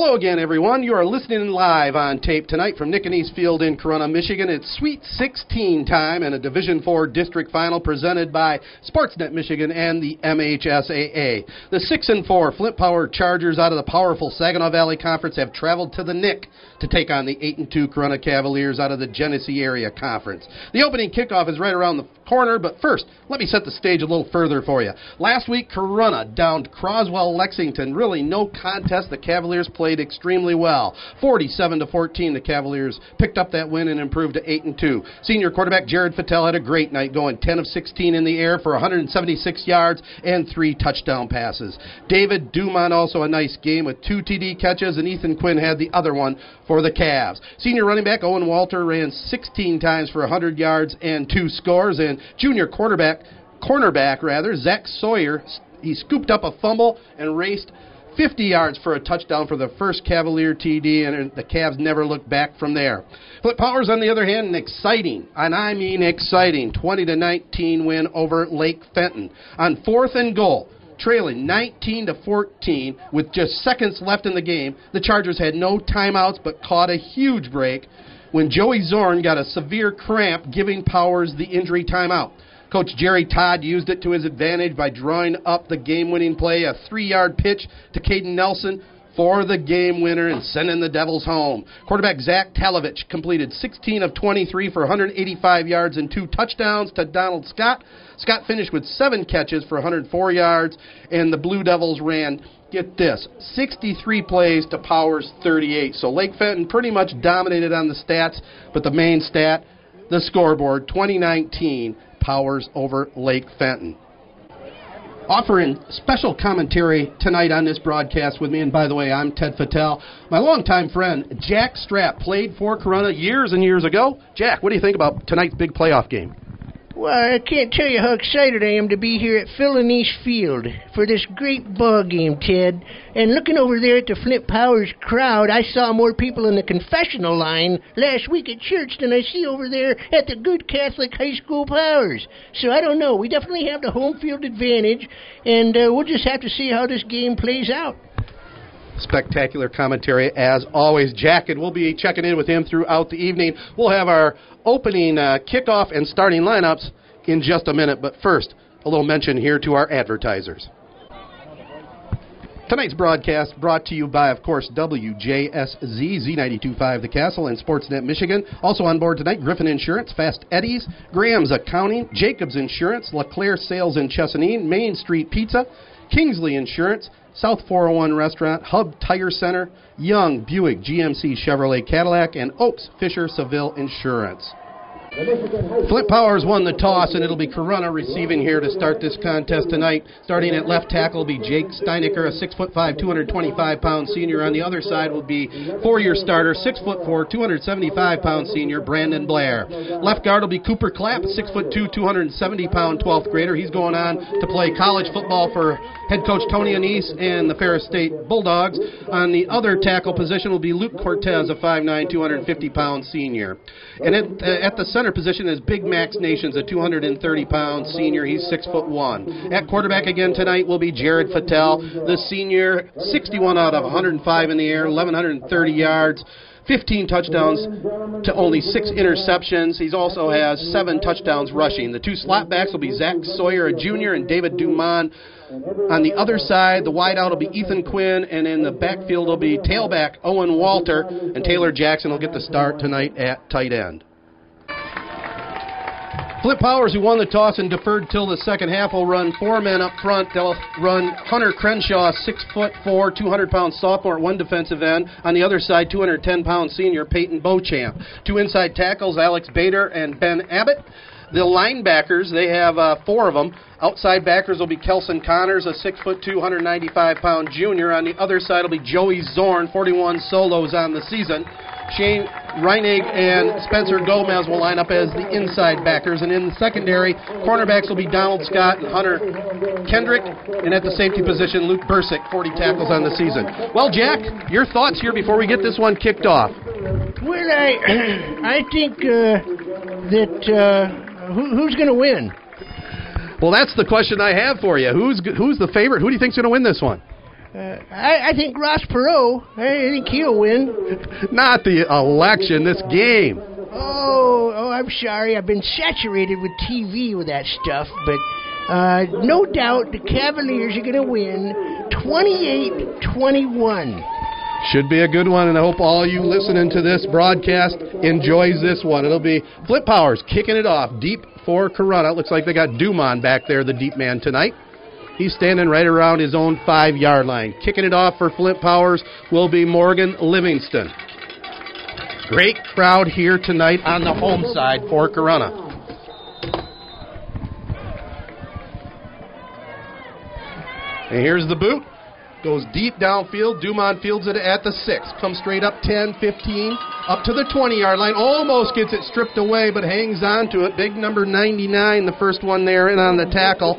Hello again, everyone. You are listening live on tape tonight from Nick Field in Corunna, Michigan. It's Sweet 16 time and a Division 4 district final presented by Sportsnet Michigan and the MHSAA. The 6 and 4 Flint Power Chargers out of the powerful Saginaw Valley Conference have traveled to the Nick to take on the 8 and 2 Corunna Cavaliers out of the Genesee Area Conference. The opening kickoff is right around the corner, but first, let me set the stage a little further for you. Last week, Corunna downed Croswell Lexington. Really no contest. The Cavaliers played extremely well. 47 to 14, the Cavaliers picked up that win and improved to 8 and 2. Senior quarterback Jared Fattel had a great night, going 10 of 16 in the air for 176 yards and three touchdown passes. David Dumont also a nice game with two TD catches, and Ethan Quinn had the other one for the Cavs. Senior running back Owen Walter ran 16 times for 100 yards and two scores, and junior quarterback cornerback rather Zach Sawyer he scooped up a fumble and raced 50 yards for a touchdown for the first Cavalier TD, and the Cavs never looked back from there. Flint Powers, on the other hand, an exciting, and I mean exciting, 20 to 19 win over Lake Fenton on fourth and goal. Trailing 19 to 14 with just seconds left in the game, the Chargers had no timeouts but caught a huge break when Joey Zorn got a severe cramp, giving Powers the injury timeout. Coach Jerry Todd used it to his advantage by drawing up the game winning play, a three yard pitch to Caden Nelson for the game winner and sending the Devils home. Quarterback Zach Talovich completed 16 of 23 for 185 yards and two touchdowns to Donald Scott. Scott finished with seven catches for 104 yards, and the Blue Devils ran get this 63 plays to Powers 38. So Lake Fenton pretty much dominated on the stats, but the main stat, the scoreboard 2019 Powers over Lake Fenton. Offering special commentary tonight on this broadcast with me, and by the way, I'm Ted Fattel. My longtime friend, Jack Strapp, played for Corunna years and years ago. Jack, what do you think about tonight's big playoff game? Well, I can't tell you how excited I am to be here at Phil and East Field for this great ball game, Ted. And looking over there at the Flint Powers crowd, I saw more people in the confessional line last week at church than I see over there at the Good Catholic High School Powers. So I don't know. We definitely have the home field advantage, and uh, we'll just have to see how this game plays out spectacular commentary as always. Jack, and we'll be checking in with him throughout the evening. We'll have our opening uh, kickoff and starting lineups in just a minute, but first, a little mention here to our advertisers. Tonight's broadcast brought to you by, of course, WJSZ, Z925 The Castle, and Sportsnet Michigan. Also on board tonight, Griffin Insurance, Fast Eddie's, Graham's Accounting, Jacobs Insurance, LeClaire Sales in Chesaning, Main Street Pizza, Kingsley Insurance, South 401 Restaurant, Hub Tire Center, Young Buick GMC Chevrolet Cadillac, and Oaks Fisher Seville Insurance. Flint Powers won the toss, and it'll be Corunna receiving here to start this contest tonight. Starting at left tackle will be Jake Steinecker, a six foot five, 225 pound senior. On the other side will be four-year starter, six foot four, 275 pound senior Brandon Blair. Left guard will be Cooper Clapp, six foot two, 270 pound 12th grader. He's going on to play college football for head coach Tony Annese and the Ferris State Bulldogs. On the other tackle position will be Luke Cortez, a 5'9", 250 pound senior. And at, uh, at the center center position is Big Max Nations, a 230 pound senior. He's six foot one. At quarterback again tonight will be Jared Fattel, the senior, 61 out of 105 in the air, 1130 yards. 15 touchdowns to only six interceptions. He also has seven touchdowns rushing. The two slot backs will be Zach Sawyer, a junior, and David Dumont. On the other side, the wideout will be Ethan Quinn, and in the backfield will be tailback Owen Walter, and Taylor Jackson will get the start tonight at tight end. Flint Powers, who won the toss and deferred till the second half, will run four men up front. They'll run Hunter Crenshaw, six foot four, 200 pound sophomore one defensive end. On the other side, 210 pound senior Peyton Beauchamp. Two inside tackles, Alex Bader and Ben Abbott. The linebackers, they have uh, four of them. Outside backers will be Kelson Connors, a six foot two, 195 pound junior. On the other side will be Joey Zorn, 41 solos on the season. Shane Reinig and Spencer Gomez will line up as the inside backers. And in the secondary, cornerbacks will be Donald Scott and Hunter Kendrick. And at the safety position, Luke Bursick, 40 tackles on the season. Well, Jack, your thoughts here before we get this one kicked off? Well, I, I think uh, that uh, who, who's going to win? Well, that's the question I have for you. Who's who's the favorite? Who do you think's going to win this one? Uh, I, I think Ross Perot. I think he'll win. Not the election, this game. Oh, oh, I'm sorry. I've been saturated with TV with that stuff, but uh, no doubt the Cavaliers are going to win 28-21. Should be a good one, and I hope all you listening to this broadcast enjoys this one. It'll be Flint Powers kicking it off deep for Corunna. Looks like they got Dumont back there, the deep man tonight. He's standing right around his own five yard line. Kicking it off for Flint Powers will be Morgan Livingston. Great crowd here tonight on the home side for Corunna. And here's the boot. Goes deep downfield. Dumont fields it at the 6. Comes straight up 10, 15, up to the 20 yard line. Almost gets it stripped away, but hangs on to it. Big number 99, the first one there, in on the tackle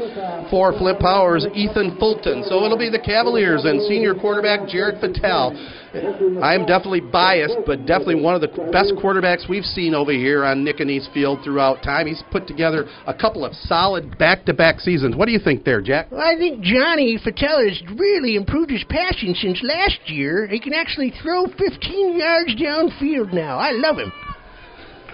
for Flint Powers, Ethan Fulton. So it'll be the Cavaliers and senior quarterback Jared Fattel I'm definitely biased, but definitely one of the best quarterbacks we've seen over here on Nicanese Field throughout time. He's put together a couple of solid back-to-back seasons. What do you think there, Jack? Well, I think Johnny Fattel has really improved his passing since last year. He can actually throw 15 yards downfield now. I love him.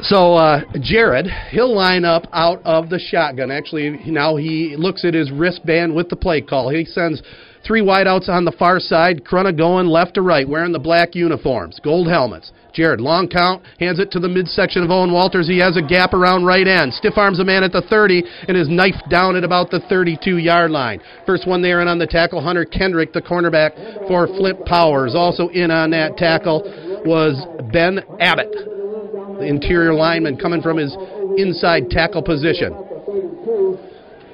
So uh, Jared, he'll line up out of the shotgun. Actually, now he looks at his wristband with the play call. He sends Three wideouts on the far side. Corunna going left to right, wearing the black uniforms, gold helmets. Jared, long count, hands it to the midsection of Owen Walters. He has a gap around right end. Stiff arms a man at the 30 and is knifed down at about the 32 yard line. First one there and on the tackle, Hunter Kendrick, the cornerback for Flint Powers. Also in on that tackle was Ben Abbott, the interior lineman coming from his inside tackle position.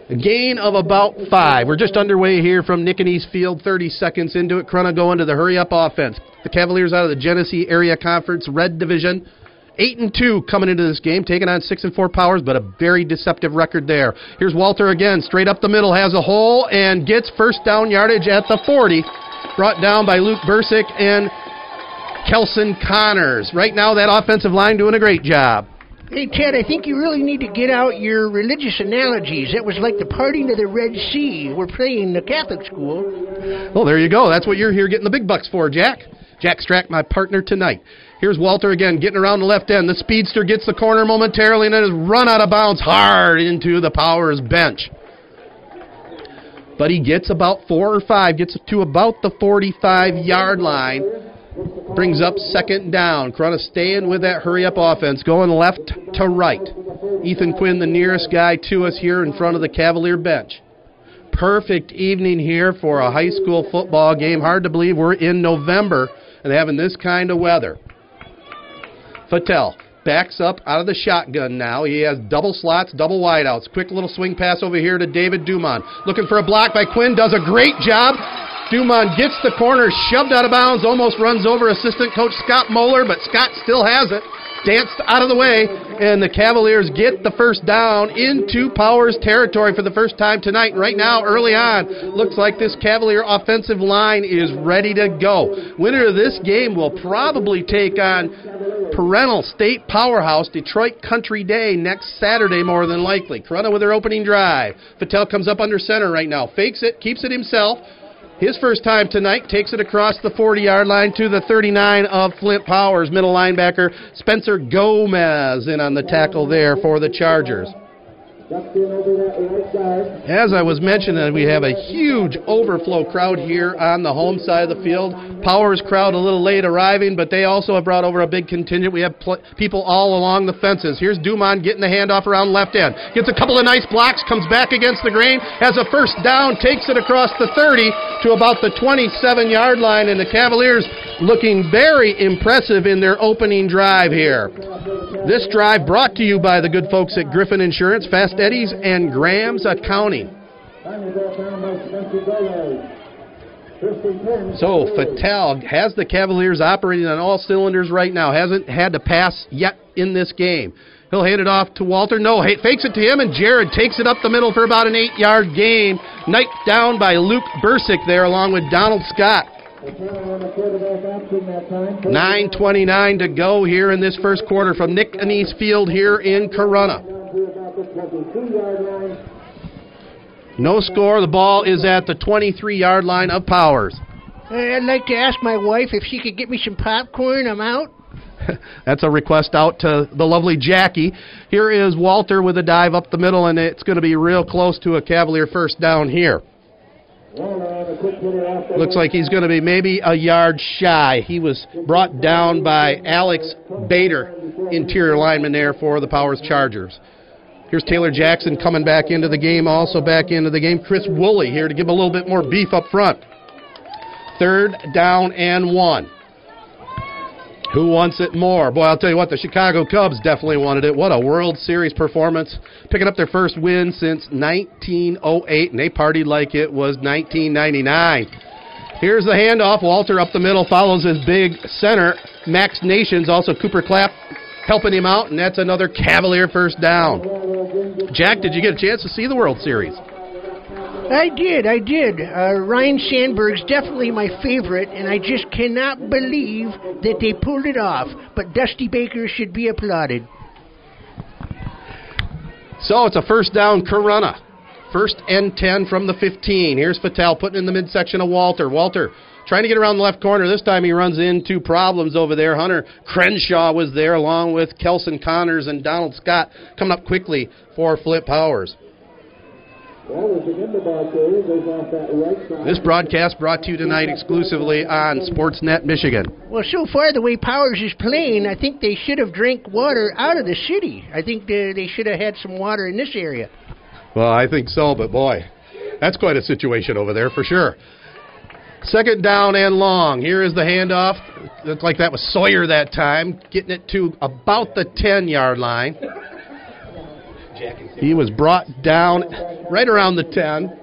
A gain of about five. We're just underway here from Nicanese Field, 30 seconds into it. Corunna going to the hurry up offense. The Cavaliers out of the Genesee Area Conference Red Division. Eight and two coming into this game, taking on six and four powers, but a very deceptive record there. Here's Walter again, straight up the middle, has a hole and gets first down yardage at the 40. Brought down by Luke Bursick and Kelson Connors. Right now, that offensive line doing a great job. Hey, Ted, I think you really need to get out your religious analogies. That was like the parting of the Red Sea. We're playing the Catholic school. Well, there you go. That's what you're here getting the big bucks for, Jack. Jack Strack, my partner tonight. Here's Walter again, getting around the left end. The speedster gets the corner momentarily and then is run out of bounds hard into the Powers bench. But he gets about four or five, gets to about the 45 yard line brings up second down. Corunna staying with that hurry up offense, going left to right. Ethan Quinn, the nearest guy to us here in front of the Cavalier bench. Perfect evening here for a high school football game. Hard to believe we're in November and having this kind of weather. Fattel backs up out of the shotgun now. He has double slots, double wideouts. Quick little swing pass over here to David Dumont. Looking for a block by Quinn, does a great job. Dumont gets the corner, shoved out of bounds, almost runs over assistant coach Scott Moeller, but Scott still has it. Danced out of the way, and the Cavaliers get the first down into Powers territory for the first time tonight. Right now, early on, looks like this Cavalier offensive line is ready to go. Winner of this game will probably take on parental state powerhouse Detroit Country Day next Saturday, more than likely. Corunna with their opening drive. Fattel comes up under center right now, fakes it, keeps it himself his first time tonight takes it across the 40 yard line to the 39 of Flint Powers. Middle linebacker Spencer Gomez in on the tackle there for the Chargers. As I was mentioning, we have a huge overflow crowd here on the home side of the field. Powers crowd a little late arriving, but they also have brought over a big contingent. We have pl- people all along the fences. Here's Dumont getting the handoff around left end. Gets a couple of nice blocks, comes back against the grain, has a first down, takes it across the 30 to about the 27 yard line, and the Cavaliers looking very impressive in their opening drive here. This drive brought to you by the good folks at Griffin Insurance, Fast Eddie's, and Graham's Accounting. So Fattel has the Cavaliers operating on all cylinders right now. Hasn't had to pass yet in this game. He'll hand it off to Walter. No, fakes it to him, and Jared takes it up the middle for about an eight-yard gain. Knifed down by Luke Bursick there, along with Donald Scott. 9.29 to go here in this first quarter from Nick Anise Field here in Corunna. No score. The ball is at the 23 yard line of Powers. I'd like to ask my wife if she could get me some popcorn. I'm out. That's a request out to the lovely Jackie. Here is Walter with a dive up the middle, and it's going to be real close to a Cavalier first down here. Looks like he's going to be maybe a yard shy. He was brought down by Alex Bader, interior lineman there for the Powers Chargers. Here's Taylor Jackson coming back into the game, also back into the game. Chris Woolley here to give a little bit more beef up front. Third down and one. Who wants it more? Boy, I'll tell you what, the Chicago Cubs definitely wanted it. What a World Series performance. Picking up their first win since 1908, and they partied like it was 1999. Here's the handoff. Walter up the middle follows his big center. Max Nations, also Cooper Clapp helping him out, and that's another Cavalier first down. Jack, did you get a chance to see the World Series? I did, I did. Uh, Ryne Sandberg's definitely my favorite, and I just cannot believe that they pulled it off. But Dusty Baker should be applauded. So it's a first down, Corunna. First and 10 from the 15. Here's Fattel putting in the midsection of Walter. Walter trying to get around the left corner. This time he runs into problems over there. Hunter Crenshaw was there along with Kelson Connors and Donald Scott coming up quickly for Flint Powers. This broadcast brought to you tonight exclusively on Sportsnet Michigan. Well, so far the way Powers is playing, I think they should have drank water out of the city. I think they, they should have had some water in this area. Well, I think so, but boy, that's quite a situation over there for sure. Second down and long. Here is the handoff. Looked like that was Sawyer that time, getting it to about the 10 yard line. He was brought down right around the 10.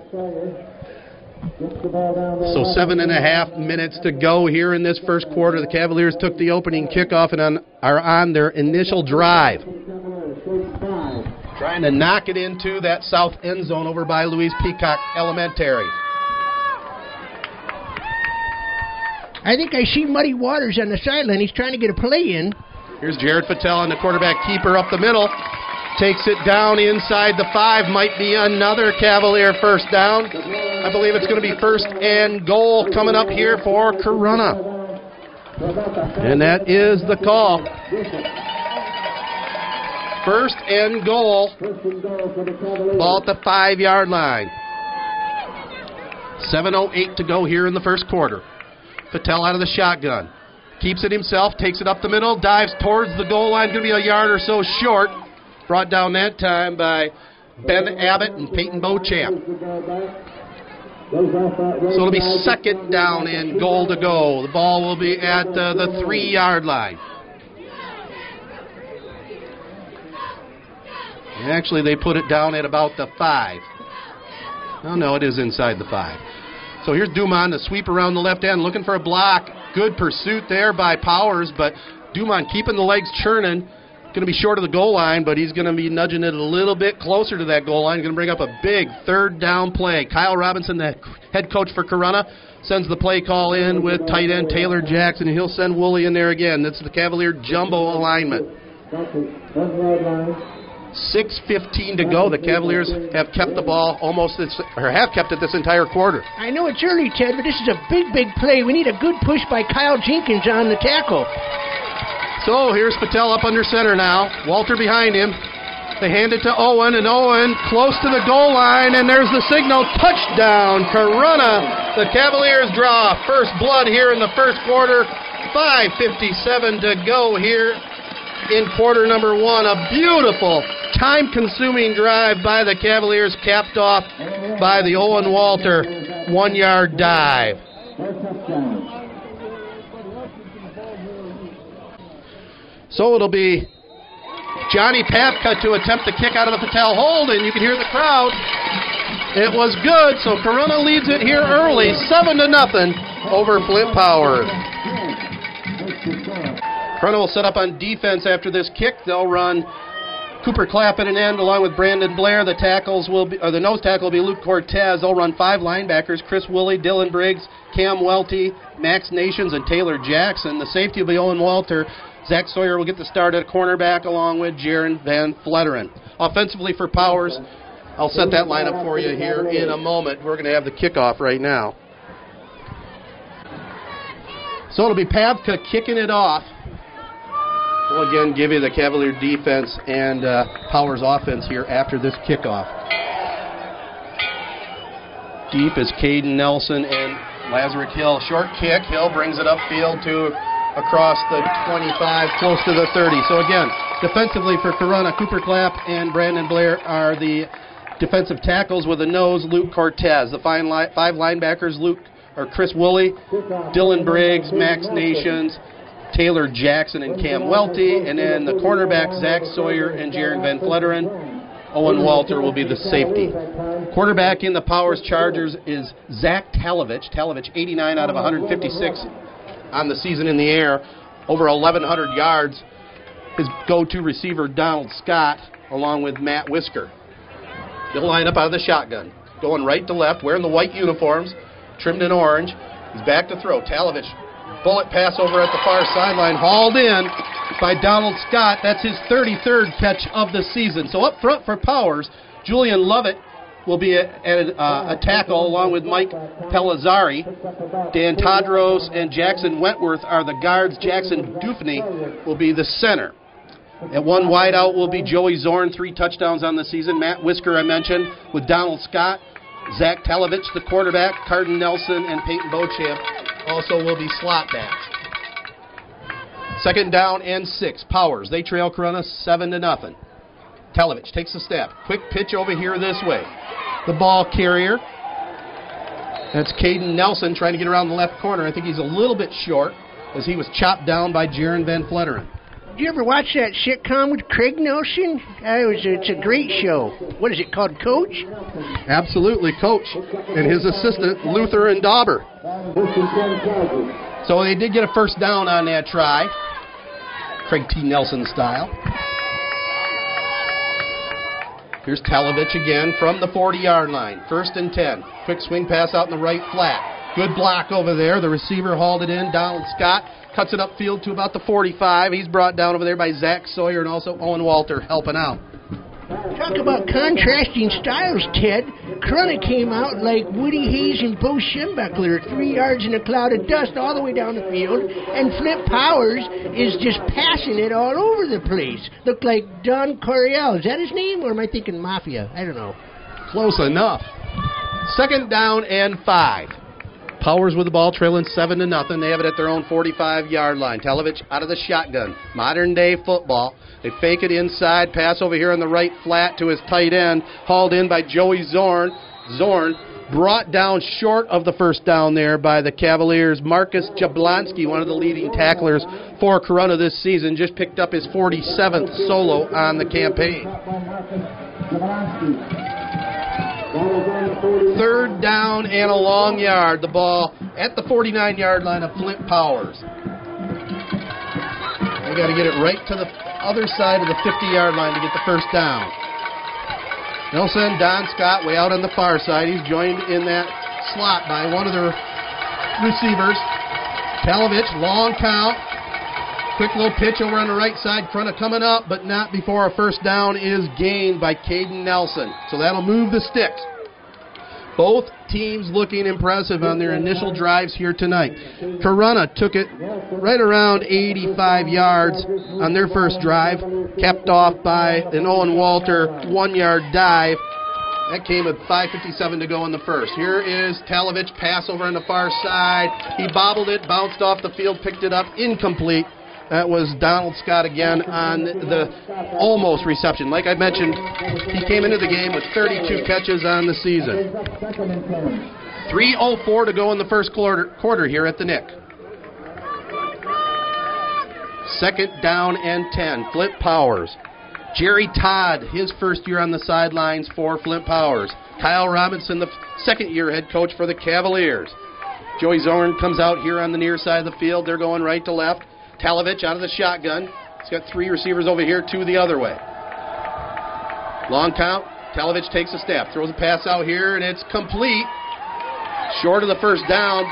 So seven and a half minutes to go here in this first quarter. The Cavaliers took the opening kickoff and on, are on their initial drive. Trying to knock it into that south end zone over by Louise Peacock Elementary. I think I see Muddy Waters on the sideline. He's trying to get a play in. Here's Jared Patel and the quarterback keeper up the middle. Takes it down inside the five. Might be another Cavalier first down. I believe it's going to be first and goal coming up here for Corunna. And that is the call. First and goal. Ball at the five yard line. 7.08 to go here in the first quarter. Patel out of the shotgun. Keeps it himself, takes it up the middle, dives towards the goal line, going to be a yard or so short. Brought down that time by Ben Abbott and Peyton Beauchamp. So it'll be second down and goal to go. The ball will be at uh, the three yard line. Actually, they put it down at about the five. Oh, no, it is inside the five. So here's Dumont, the sweep around the left end, looking for a block. Good pursuit there by Powers, but Dumont keeping the legs churning. Going to be short of the goal line, but he's going to be nudging it a little bit closer to that goal line. Going to bring up a big third down play. Kyle Robinson, the head coach for Corunna, sends the play call in with tight end Taylor Jackson, and he'll send Woolley in there again. That's the Cavalier jumbo alignment. 6.15 to go. The Cavaliers have kept the ball almost this, or have kept it this entire quarter. I know it's early, Ted, but this is a big, big play. We need a good push by Kyle Jenkins on the tackle. So here's Patel up under center now. Walter behind him. They hand it to Owen, and Owen close to the goal line, and there's the signal touchdown. Corunna. The Cavaliers draw first blood here in the first quarter. 5.57 to go here in quarter number one. A beautiful, time consuming drive by the Cavaliers, capped off by the Owen Walter one yard dive. So it'll be Johnny Papka to attempt the kick out of the Patel hold, and you can hear the crowd. It was good, so Corunna leads it here early, seven to nothing over Flint Powers. Corunna will set up on defense after this kick. They'll run Cooper Clapp at an end along with Brandon Blair. The tackles will be, or the nose tackle will be Luke Cortez. They'll run five linebackers: Chris Woolley, Dylan Briggs, Cam Welty, Max Nations, and Taylor Jackson. The safety will be Owen Walter. Zach Sawyer will get the start at cornerback along with Jaron Van Fletteren. Offensively for Powers, I'll set that lineup for you here in a moment. We're going to have the kickoff right now. So it'll be Pavka kicking it off. We'll again give you the Cavalier defense and uh, Powers offense here after this kickoff. Deep is Caden Nelson and Lazarick Hill. Short kick. Hill brings it upfield to across the 25, close to the 30. So again, defensively for Corunna, Cooper Clapp and Brandon Blair are the defensive tackles with a nose. Luke Cortez, the five linebackers, Luke or Chris Woolley, Dylan Briggs, Max Nations. Taylor Jackson and Cam Welty, and then the cornerback Zach Sawyer and Jaron Van Fletteren. Owen Walter will be the safety. Quarterback in the Powers Chargers is Zach Talovich. Talovich, 89 out of 156 on the season in the air, over 1,100 yards. His go-to receiver Donald Scott, along with Matt Whisker. They'll line up out of the shotgun, going right to left, wearing the white uniforms, trimmed in orange. He's back to throw. Talovich Bullet pass over at the far sideline, hauled in by Donald Scott. That's his 33rd catch of the season. So up front for Powers, Julian Lovett will be at a, a tackle along with Mike Pellizzari. Dan Tadros and Jackson Wentworth are the guards. Jackson Dufney will be the center. At one wideout will be Joey Zorn, three touchdowns on the season. Matt Whisker, I mentioned, with Donald Scott. Zach Telovich, the quarterback. Caden Nelson and Peyton Beauchamp also will be slot backs. Second down and six. Powers. They trail Corunna seven to nothing. Telovich takes a step. Quick pitch over here this way. The ball carrier. That's Caden Nelson trying to get around the left corner. I think he's a little bit short as he was chopped down by Jaron Van Fletteren. Did you ever watch that sitcom with Craig Nelson? Uh, it was, it's a great show. What is it called, Coach? Absolutely, Coach. And his assistant, Luther and Dauber. So they did get a first down on that try. Craig T. Nelson style. Here's Talovich again from the 40 yard line. First and 10. Quick swing pass out in the right flat. Good block over there. The receiver hauled it in. Donald Scott cuts it upfield to about the 45. He's brought down over there by Zach Sawyer and also Owen Walter helping out. Talk about contrasting styles, Ted. Corunna came out like Woody Hayes and Bo Schembechler, three yards in a cloud of dust all the way down the field, and Flint Powers is just passing it all over the place. Looked like Don Coryell. Is that his name, or am I thinking Mafia? I don't know. Close enough. Second down and five. Powers with the ball, trailing seven to nothing. They have it at their own 45-yard line. Telovich out of the shotgun. Modern day football. They fake it inside, pass over here on the right flat to his tight end, hauled in by Joey Zorn. Zorn brought down short of the first down there by the Cavaliers. Marcus Jablonski, one of the leading tacklers for Corunna this season, just picked up his 47th solo on the campaign. Third down and a long yard. The ball at the 49 yard line of Flint Powers. We got to get it right to the other side of the 50 yard line to get the first down. Nelson, Don Scott, way out on the far side. He's joined in that slot by one of the receivers. Talovich, long count. Quick little pitch over on the right side. Corunna coming up, but not before a first down is gained by Caden Nelson. So that'll move the sticks. Both teams looking impressive on their initial drives here tonight. Corunna took it right around 85 yards on their first drive, capped off by an Owen Walter one yard dive. That came with 5.57 to go in the first. Here is Talovich, pass over on the far side. He bobbled it, bounced off the field, picked it up, incomplete. That was Donald Scott again on the almost reception. Like I mentioned, he came into the game with 32 catches on the season. 3.04 to go in the first quarter, quarter here at the Nick. Second down and 10. Flint Powers. Jerry Todd, his first year on the sidelines for Flint Powers. Kyle Robinson, the second year head coach for the Cavaliers. Joey Zorn comes out here on the near side of the field. They're going right to left. Talovich out of the shotgun. He's got three receivers over here, two the other way. Long count. Talovich takes a step, throws a pass out here, and it's complete. Short of the first down.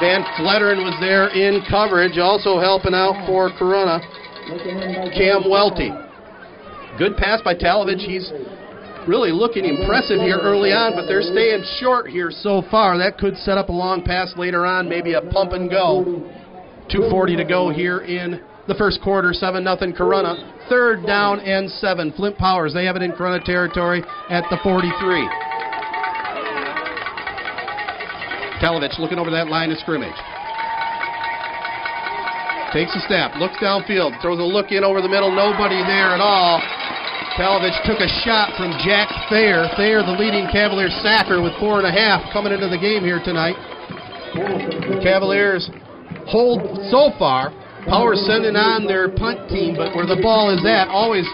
Van Fletteren was there in coverage, also helping out for Corunna. Cam Welty. Good pass by Talovich. He's really looking impressive here early on, but they're staying short here so far. That could set up a long pass later on, maybe a pump and go. 2.40 to go here in the first quarter. 7 nothing Corunna. Third down and 7. Flint Powers, they have it in Corunna territory at the 43. Talovich looking over that line of scrimmage. Takes a step, looks downfield, throws a look in over the middle, nobody there at all. Talovich took a shot from Jack Thayer. Thayer, the leading Cavalier sacker, with four and a half coming into the game here tonight. Cavaliers hold so far. Power sending on their punt team, but where the ball is at, always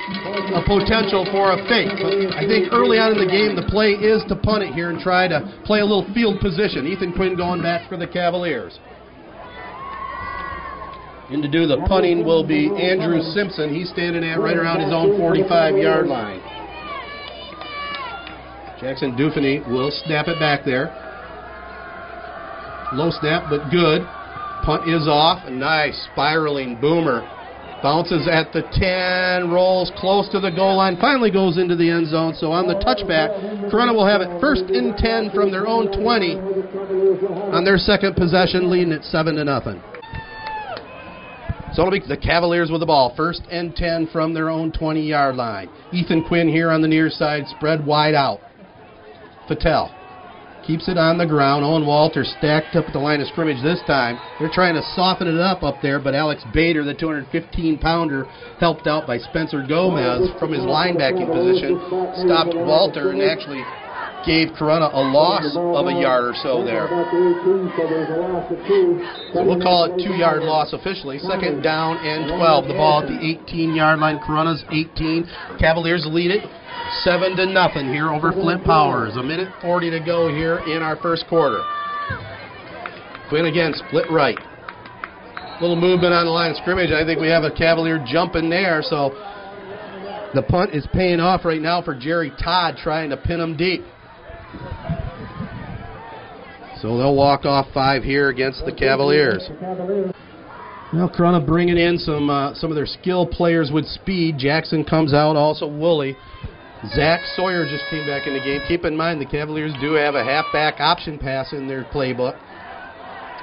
a potential for a fake. But I think early on in the game, the play is to punt it here and try to play a little field position. Ethan Quinn going back for the Cavaliers. And to do the punting will be Andrew Simpson. He's standing at right around his own 45 yard line. Jackson Dufany will snap it back there. Low snap, but good. Punt is off. A nice spiraling boomer. Bounces at the 10, rolls close to the goal line, finally goes into the end zone. So on the touchback, Corunna will have it first and 10 from their own 20 on their second possession, leading it 7 to nothing. So it'll be the Cavaliers with the ball, first and 10 from their own 20 yard line. Ethan Quinn here on the near side, spread wide out. Fattel keeps it on the ground. Owen Walter stacked up at the line of scrimmage this time. They're trying to soften it up up there, but Alex Bader, the 215 pounder, helped out by Spencer Gomez from his linebacking position, stopped Walter and actually gave Corunna a loss of a yard or so there. So we'll call it two yard loss officially. Second down and 12. The ball at the 18 yard line. Corunna's 18. Cavaliers lead it. Seven to nothing here over Flint Powers. A minute 40 to go here in our first quarter. Quinn again, split right. Little movement on the line of scrimmage. I think we have a Cavalier jumping there. So the punt is paying off right now for Jerry Todd trying to pin him deep. So they'll walk off five here against the Cavaliers. Now Corunna bringing in some uh, some of their skill players with speed. Jackson comes out, also Woolley. Zach Sawyer just came back in the game. Keep in mind the Cavaliers do have a halfback option pass in their playbook.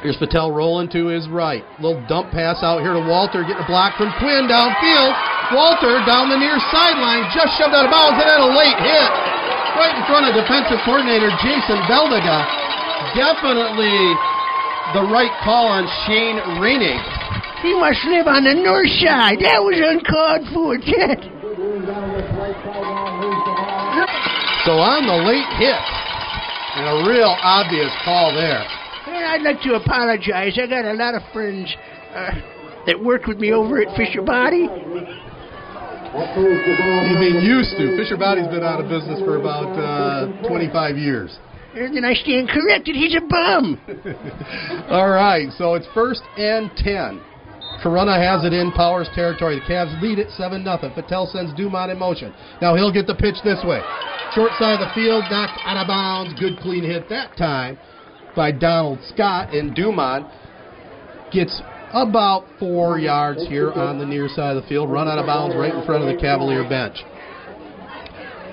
Here's Patel rolling to his right. Little dump pass out here to Walter, getting a block from Quinn downfield. Walter down the near sideline, just shoved out of bounds and had a late hit right in front of defensive coordinator Jason Beldiga. Definitely the right call on Shane Reining. He must live on the north side. That was uncalled for, Ted. So on the late hit, and a real obvious call there. And I'd like to apologize. I got a lot of friends uh, that work with me over at Fisher Body. You mean used to? Fisher Body's been out of business for about uh, 25 years. And then I stand corrected. He's a bum. All right, so it's first and 10. Corunna has it in Powers territory. The Cavs lead it 7 0. Patel sends Dumont in motion. Now he'll get the pitch this way. Short side of the field, knocked out of bounds. Good clean hit that time by Donald Scott. And Dumont gets about four yards here on the near side of the field. Run out of bounds right in front of the Cavalier bench.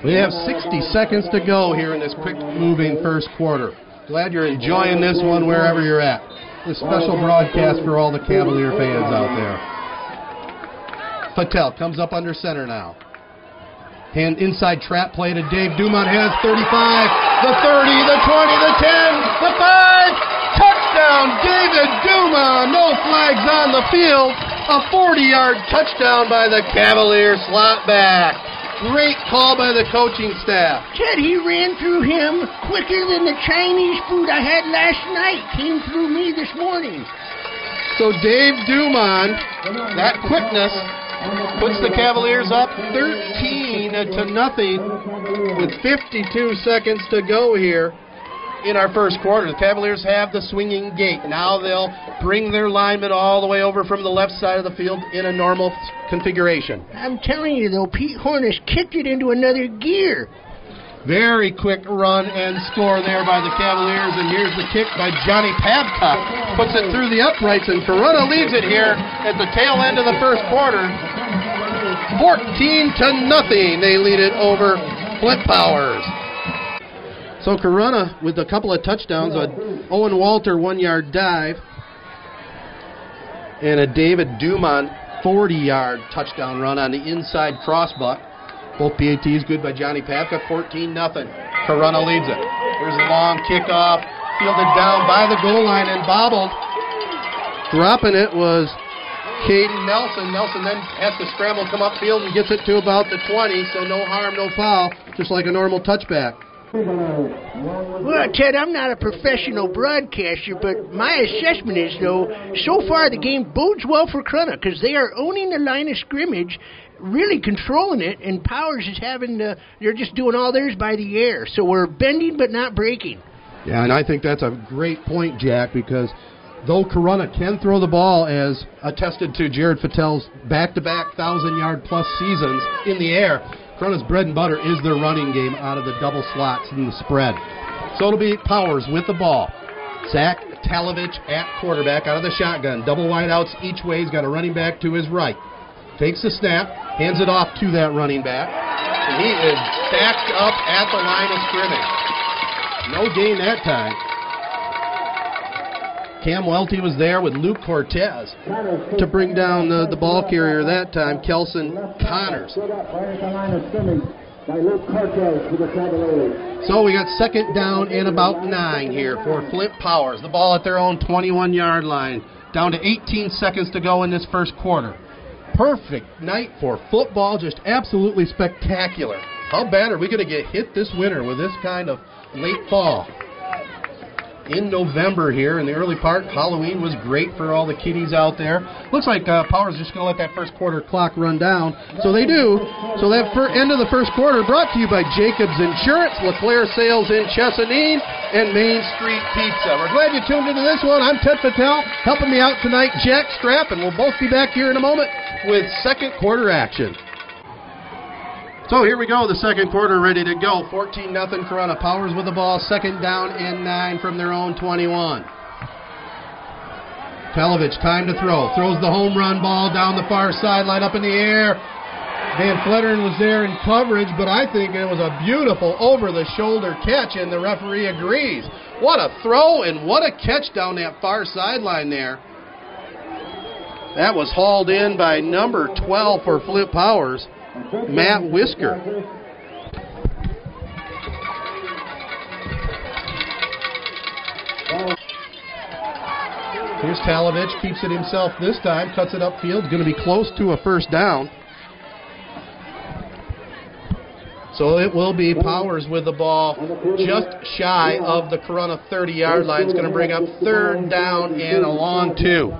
We have 60 seconds to go here in this quick moving first quarter. Glad you're enjoying this one wherever you're at. This special broadcast for all the Cavalier fans out there. Patel comes up under center now. Hand inside trap play to Dave Dumont has 35, the 30, the 20, the 10, the 5. Touchdown, David Dumont. No flags on the field. A 40 yard touchdown by the Cavalier slot back. Great call by the coaching staff. Ted, he ran through him quicker than the Chinese food I had last night came through me this morning. So Dave Dumont, that quickness puts the Cavaliers up 13 to nothing with 52 seconds to go here in our first quarter. The Cavaliers have the swinging gate. Now they'll bring their linemen all the way over from the left side of the field in a normal configuration. I'm telling you, though, Pete Hornish kicked it into another gear. Very quick run and score there by the Cavaliers, and here's the kick by Johnny Pavcock. Puts it through the uprights, and Corunna leads it here at the tail end of the first quarter. 14 to nothing. They lead it over Flint Powers. So Corunna with a couple of touchdowns, a Owen Walter one yard dive. and a David Dumont 40 yard touchdown run on the inside crossbuck. Both PATs good by Johnny Pavka, 14 nothing. Corunna leads it. Here's a long kickoff, fielded down by the goal line and bobbled. Dropping it was Caden Nelson. Nelson then has to scramble, come upfield, and gets it to about the 20, so no harm, no foul, just like a normal touchback. Well, Ted, I'm not a professional broadcaster, but my assessment is, though, so far the game bodes well for Corunna because they are owning the line of scrimmage, really controlling it, and Powers is having the, they're just doing all theirs by the air. So we're bending but not breaking. Yeah, and I think that's a great point, Jack, because though Corunna can throw the ball, as attested to Jared Fattel's back to back 1,000 yard plus seasons in the air, Corunna's bread and butter is their running game out of the double slots and the spread. So it'll be Powers with the ball. Zach Talovich at quarterback out of the shotgun. Double wideouts each way. He's got a running back to his right. Takes the snap, hands it off to that running back. And he is stacked up at the line of scrimmage. No gain that time. Cam Welty was there with Luke Cortez to bring down the, the ball carrier that time, Kelson Connors. So we got second down and about nine here for Flint Powers. The ball at their own 21 yard line. Down to 18 seconds to go in this first quarter. Perfect night for football, just absolutely spectacular. How bad are we going to get hit this winter with this kind of late fall? In November here in the early part. Halloween was great for all the kiddies out there. Looks like uh, Power's just going to let that first quarter clock run down. So they do. So that fir- end of the first quarter brought to you by Jacobs Insurance, LeClaire Sales in Chesaning, and Main Street Pizza. We're glad you tuned into this one. I'm Ted Patel. Helping me out tonight, Jack Strap, and we'll both be back here in a moment with second quarter action. So here we go, the second quarter ready to go. 14 nothing Corunna. Powers with the ball, second down and nine from their own 21. Talovich, time to throw. Throws the home run ball down the far sideline up in the air. Van Fletteren was there in coverage, but I think it was a beautiful over the shoulder catch, and the referee agrees. What a throw and what a catch down that far sideline there. That was hauled in by number 12 for Flint Powers. Matt Whisker. Here's Talovich, keeps it himself this time, cuts it upfield, going to be close to a first down. So it will be Powers with the ball just shy of the Corunna 30 yard line. It's going to bring up third down and a long two.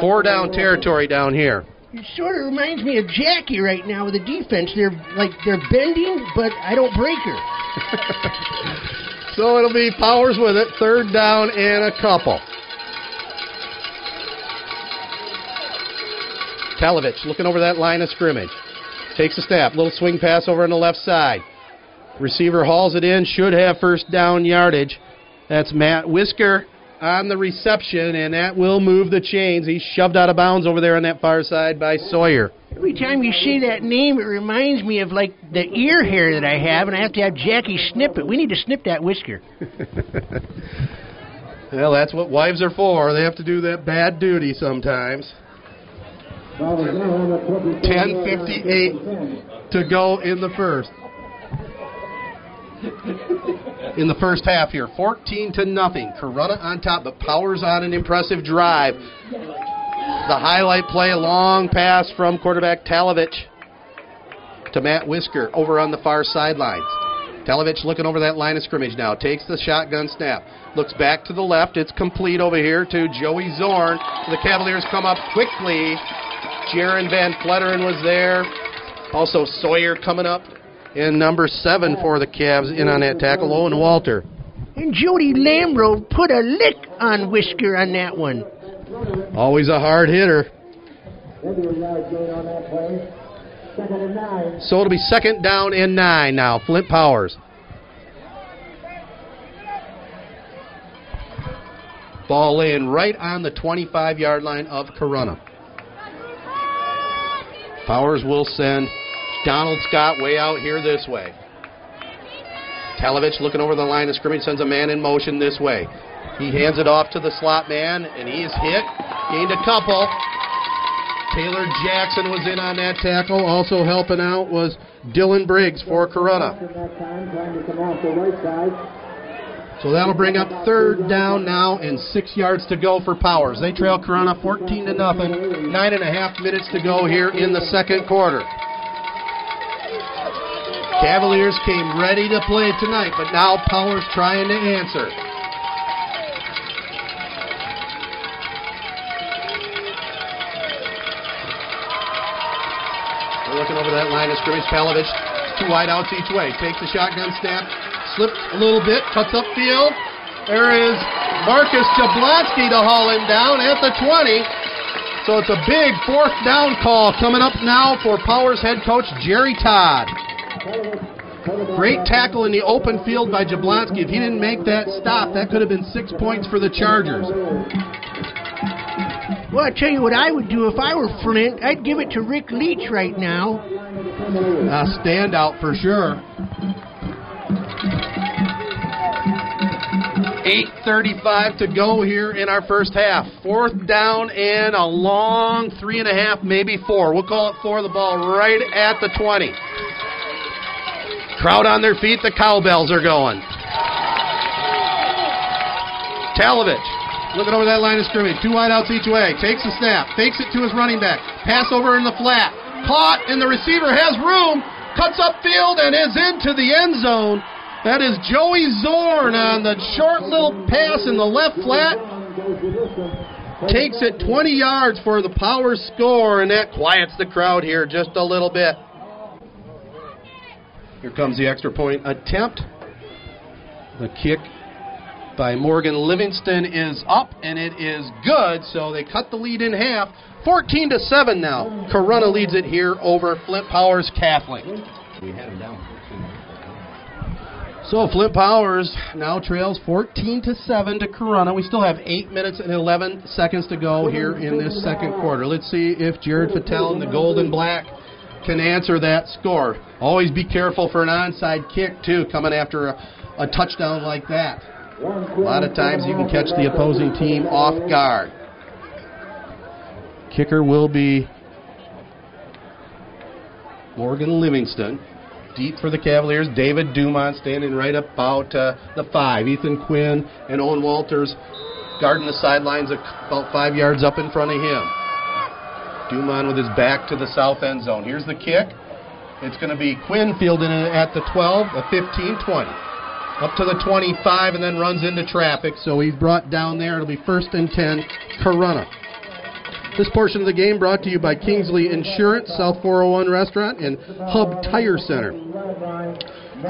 Four down territory down here. It sort of reminds me of Jackie right now with the defense. They're like they're bending, but I don't break her. so it'll be Powers with it, third down and a couple. Talovich looking over that line of scrimmage. Takes a snap, little swing pass over on the left side. Receiver hauls it in, should have first down yardage. That's Matt Whisker on the reception, and that will move the chains. He's shoved out of bounds over there on that far side by Sawyer. Every time you say that name, it reminds me of like the ear hair that I have, and I have to have Jackie snip it. We need to snip that whisker. well, that's what wives are for. They have to do that bad duty sometimes. 10:58 to go in the first in the first half here. 14 to nothing. Corunna on top, but Powers on an impressive drive. The highlight play, a long pass from quarterback Talovich to Matt Whisker over on the far sidelines. Talovich looking over that line of scrimmage now. Takes the shotgun snap. Looks back to the left. It's complete over here to Joey Zorn. The Cavaliers come up quickly. Jaron Van Fletteren was there. Also Sawyer coming up and number seven for the Cavs in on that tackle, Owen Walter. And Jody Lambro put a lick on Whisker on that one. Always a hard hitter. So it'll be second down and nine now. Flint Powers. Ball in right on the 25 yard line of Corunna. Powers will send Donald Scott way out here this way. Talovich looking over the line of scrimmage, sends a man in motion this way. He hands it off to the slot man, and he is hit. Gained a couple. Taylor Jackson was in on that tackle. Also helping out was Dylan Briggs for Corunna. So that'll bring up third down now and six yards to go for Powers. They trail Corunna 14 to nothing. Nine and a half minutes to go here in the second quarter. Cavaliers came ready to play tonight, but now Powers trying to answer. We're looking over that line of scrimmage. Palovich, two wide outs each way. Takes the shotgun snap, slips a little bit, cuts up field. There is Marcus Jablonski to haul him down at the 20. So it's a big fourth down call coming up now for Powers head coach Jerry Todd. Great tackle in the open field by Jablonski. If he didn't make that stop, that could have been six points for the Chargers. Well, I tell you what I would do if I were Flint. I'd give it to Rick Leach right now. A standout for sure. 8.35 to go here in our first half. Fourth down and a long three and a half, maybe four. We'll call it four. The ball right at the 20. Crowd on their feet. The cowbells are going. Talovich looking over that line of scrimmage. Two wideouts each way. Takes the snap. Fakes it to his running back. Pass over in the flat. Caught, and the receiver has room. Cuts upfield and is into the end zone. That is Joey Zorn on the short little pass in the left flat. Takes it 20 yards for the power score, and that quiets the crowd here just a little bit. Here comes the extra point attempt. The kick by Morgan Livingston is up, and it is good. So they cut the lead in half. 14 to 7 now. Corunna leads it here over Flint Powers Catholic. We had him down. So Flint Powers now trails 14 to 7 to Corunna. We still have 8 minutes and 11 seconds to go here in this second quarter. Let's see if Jared Fattel and the Golden Black can answer that score. Always be careful for an onside kick too coming after a, a touchdown like that. A lot of times you can catch the opposing team off guard. Kicker will be Morgan Livingston. Deep for the Cavaliers, David Dumont standing right about uh, the five. Ethan Quinn and Owen Walters guarding the sidelines about five yards up in front of him. Dumont with his back to the south end zone. Here's the kick. It's going to be Quinn fielding it at the 12, the 15, 20. Up to the 25 and then runs into traffic. So he's brought down there. It'll be first and 10, Corunna. This portion of the game brought to you by Kingsley Insurance, South 401 Restaurant, and Hub Tire Center.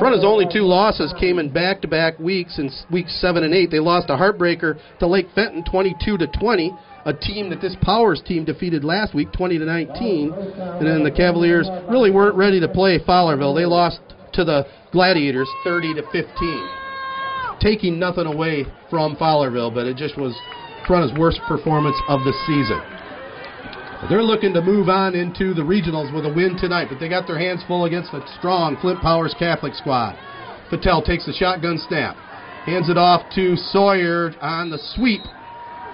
Corunna's only two losses came in back-to-back weeks in weeks seven and eight. They lost a heartbreaker to Lake Fenton, 22 to 20, a team that this Powers team defeated last week, 20 to 19. And then the Cavaliers really weren't ready to play Fowlerville. They lost to the Gladiators, 30 to 15, taking nothing away from Fowlerville, but it just was Corunna's worst performance of the season. They're looking to move on into the regionals with a win tonight, but they got their hands full against a strong Flint Powers Catholic squad. Patel takes the shotgun snap, hands it off to Sawyer on the sweep.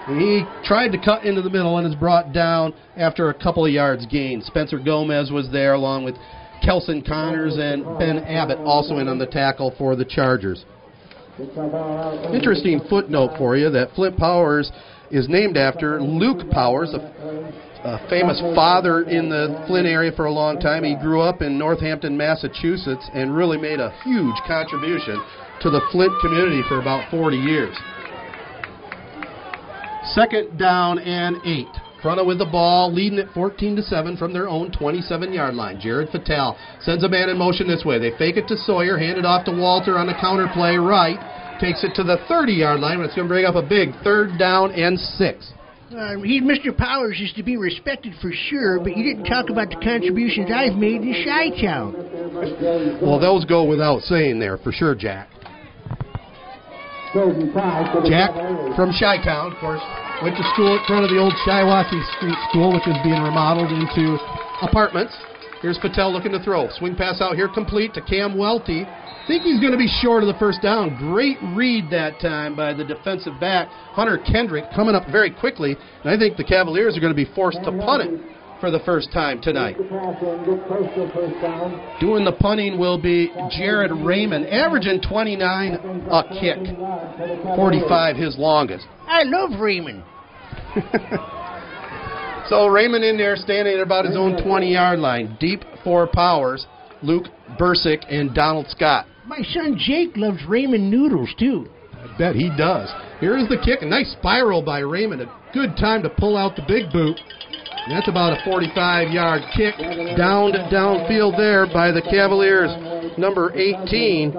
He tried to cut into the middle and is brought down after a couple of yards gained. Spencer Gomez was there along with Kelson Connors and Ben Abbott also in on the tackle for the Chargers. Interesting footnote for you that Flint Powers is named after Luke Powers, a a famous father in the Flint area for a long time. He grew up in Northampton, Massachusetts, and really made a huge contribution to the Flint community for about 40 years. Second down and eight. Corunna with the ball, leading it 14 to 7 from their own 27 yard line. Jared Fattel sends a man in motion this way. They fake it to Sawyer, hand it off to Walter on the counter play right. Takes it to the 30 yard line, but it's going to bring up a big third down and six. Uh, he, Mr. Powers is to be respected for sure, but you didn't talk about the contributions I've made in Chi Town. Well, those go without saying there for sure, Jack. Jack from Chi Town, of course, went to school in front of the old Shiawassee Street School, which is being remodeled into apartments. Here's Patel looking to throw. Swing pass out here complete to Cam Welty. Think he's going to be short of the first down. Great read that time by the defensive back, Hunter Kendrick, coming up very quickly. And I think the Cavaliers are going to be forced to punt it for the first time tonight. Doing the punting will be Jared Raymond, averaging 29 a kick, 45 his longest. I love Raymond. so Raymond in there standing at about his own 20 yard line. Deep for Powers, Luke Bursick, and Donald Scott. My son Jake loves Raymond noodles too. I bet he does. Here is the kick. A nice spiral by Raymond. A good time to pull out the big boot. That's about a 45 yard kick down downfield there by the Cavaliers, number 18,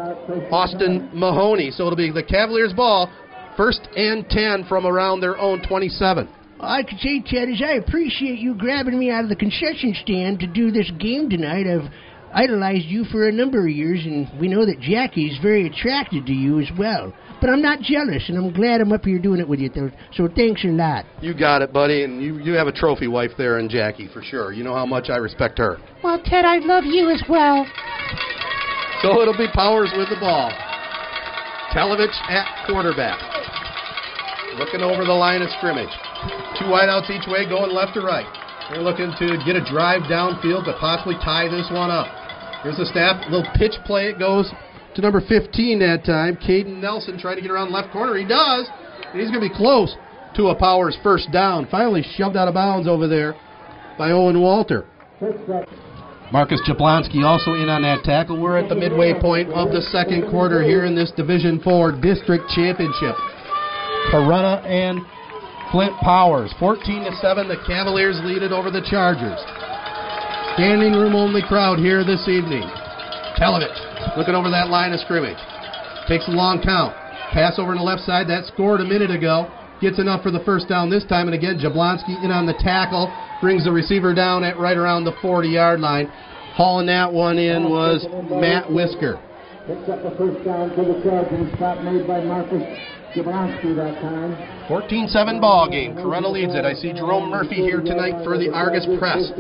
Austin Mahoney. So it'll be the Cavaliers' ball, first and 10 from around their own 27. All I can say, Ted, is I appreciate you grabbing me out of the concession stand to do this game tonight. I've idolized you for a number of years, and we know that Jackie's very attracted to you as well. But I'm not jealous, and I'm glad I'm up here doing it with you. So thanks a lot. You got it, buddy, and you you have a trophy wife there in Jackie for sure. You know how much I respect her. Well, Ted, I love you as well. So it'll be Powers with the ball. Telovich at quarterback. Looking over the line of scrimmage. Two wideouts each way, going left to right. They're looking to get a drive downfield to possibly tie this one up. Here's the snap, little pitch play. It goes to number 15 that time. Caden Nelson trying to get around left corner. He does. And he's going to be close to a Powers first down. Finally shoved out of bounds over there by Owen Walter. Marcus Jablonski also in on that tackle. We're at the midway point of the second quarter here in this Division Four District Championship. Corunna and Flint Powers. 14 to 7, the Cavaliers lead it over the Chargers. Standing room only crowd here this evening. Telovich looking over that line of scrimmage. Takes a long count. Pass over to the left side. That scored a minute ago. Gets enough for the first down this time. And again, Jablonski in on the tackle. Brings the receiver down at right around the 40 yard line. Hauling that one in was Matt Whisker. Picks up the first down for the Chargers. Stop made by Marcus Jablonski that time. 14 7 ball game. Corunna leads it. I see Jerome Murphy here tonight for the Argus Press.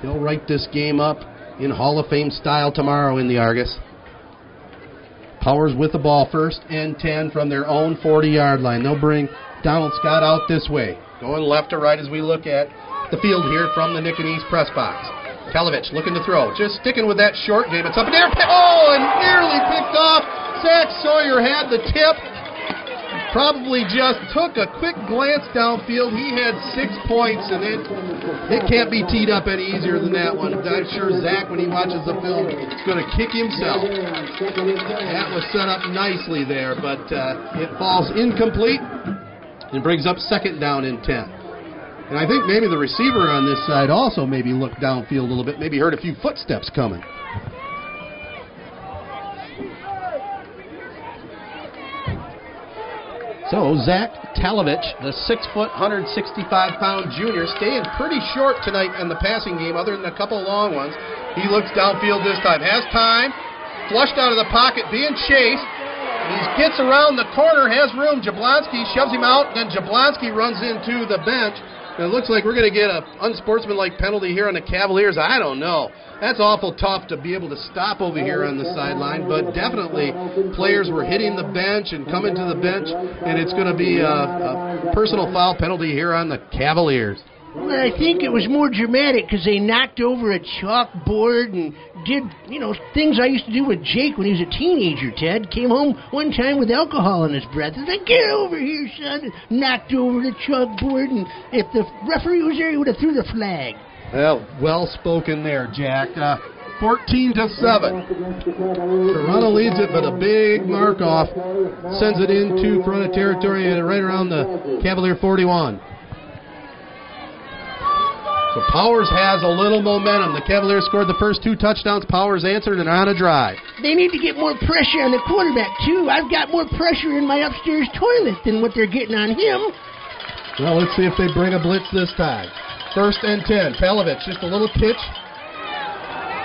He'll write this game up in Hall of Fame style tomorrow in the Argus. Powers with the ball first and 10 from their own 40 yard line. They'll bring Donald Scott out this way. Going left to right as we look at the field here from the East press box. Telovich looking to throw. Just sticking with that short game. It's up in the air. Oh, and nearly picked off. Zach Sawyer had the tip probably just took a quick glance downfield. He had six points, and it it can't be teed up any easier than that one. I'm sure Zach, when he watches the film, is going to kick himself. That was set up nicely there, but uh, it falls incomplete and brings up second down and ten. And I think maybe the receiver on this side also maybe looked downfield a little bit, maybe heard a few footsteps coming. So Zach Telovich, the six foot, 165 pound junior, staying pretty short tonight in the passing game, other than a couple long ones. He looks downfield this time, has time, flushed out of the pocket, being chased. He gets around the corner, has room. Jablonski shoves him out, then Jablonski runs into the bench. It looks like we're going to get an unsportsmanlike penalty here on the Cavaliers. I don't know. That's awful tough to be able to stop over here on the sideline, but definitely players were hitting the bench and coming to the bench, and it's going to be a, a personal foul penalty here on the Cavaliers. Well, I think it was more dramatic because they knocked over a chalkboard and did, you know, things I used to do with Jake when he was a teenager, Ted. Came home one time with alcohol in his breath. He's like, get over here, son. Knocked over the chalkboard, and if the referee was there, he would have threw the flag. Well, well spoken there, Jack. Uh, 14 to 7. Toronto leads it, but a big mark off sends it into Corunna territory and right around the Cavalier 41. So Powers has a little momentum. The Cavaliers scored the first two touchdowns. Powers answered and on a drive. They need to get more pressure on the quarterback, too. I've got more pressure in my upstairs toilet than what they're getting on him. Well, let's see if they bring a blitz this time. First and 10. Telovich, just a little pitch.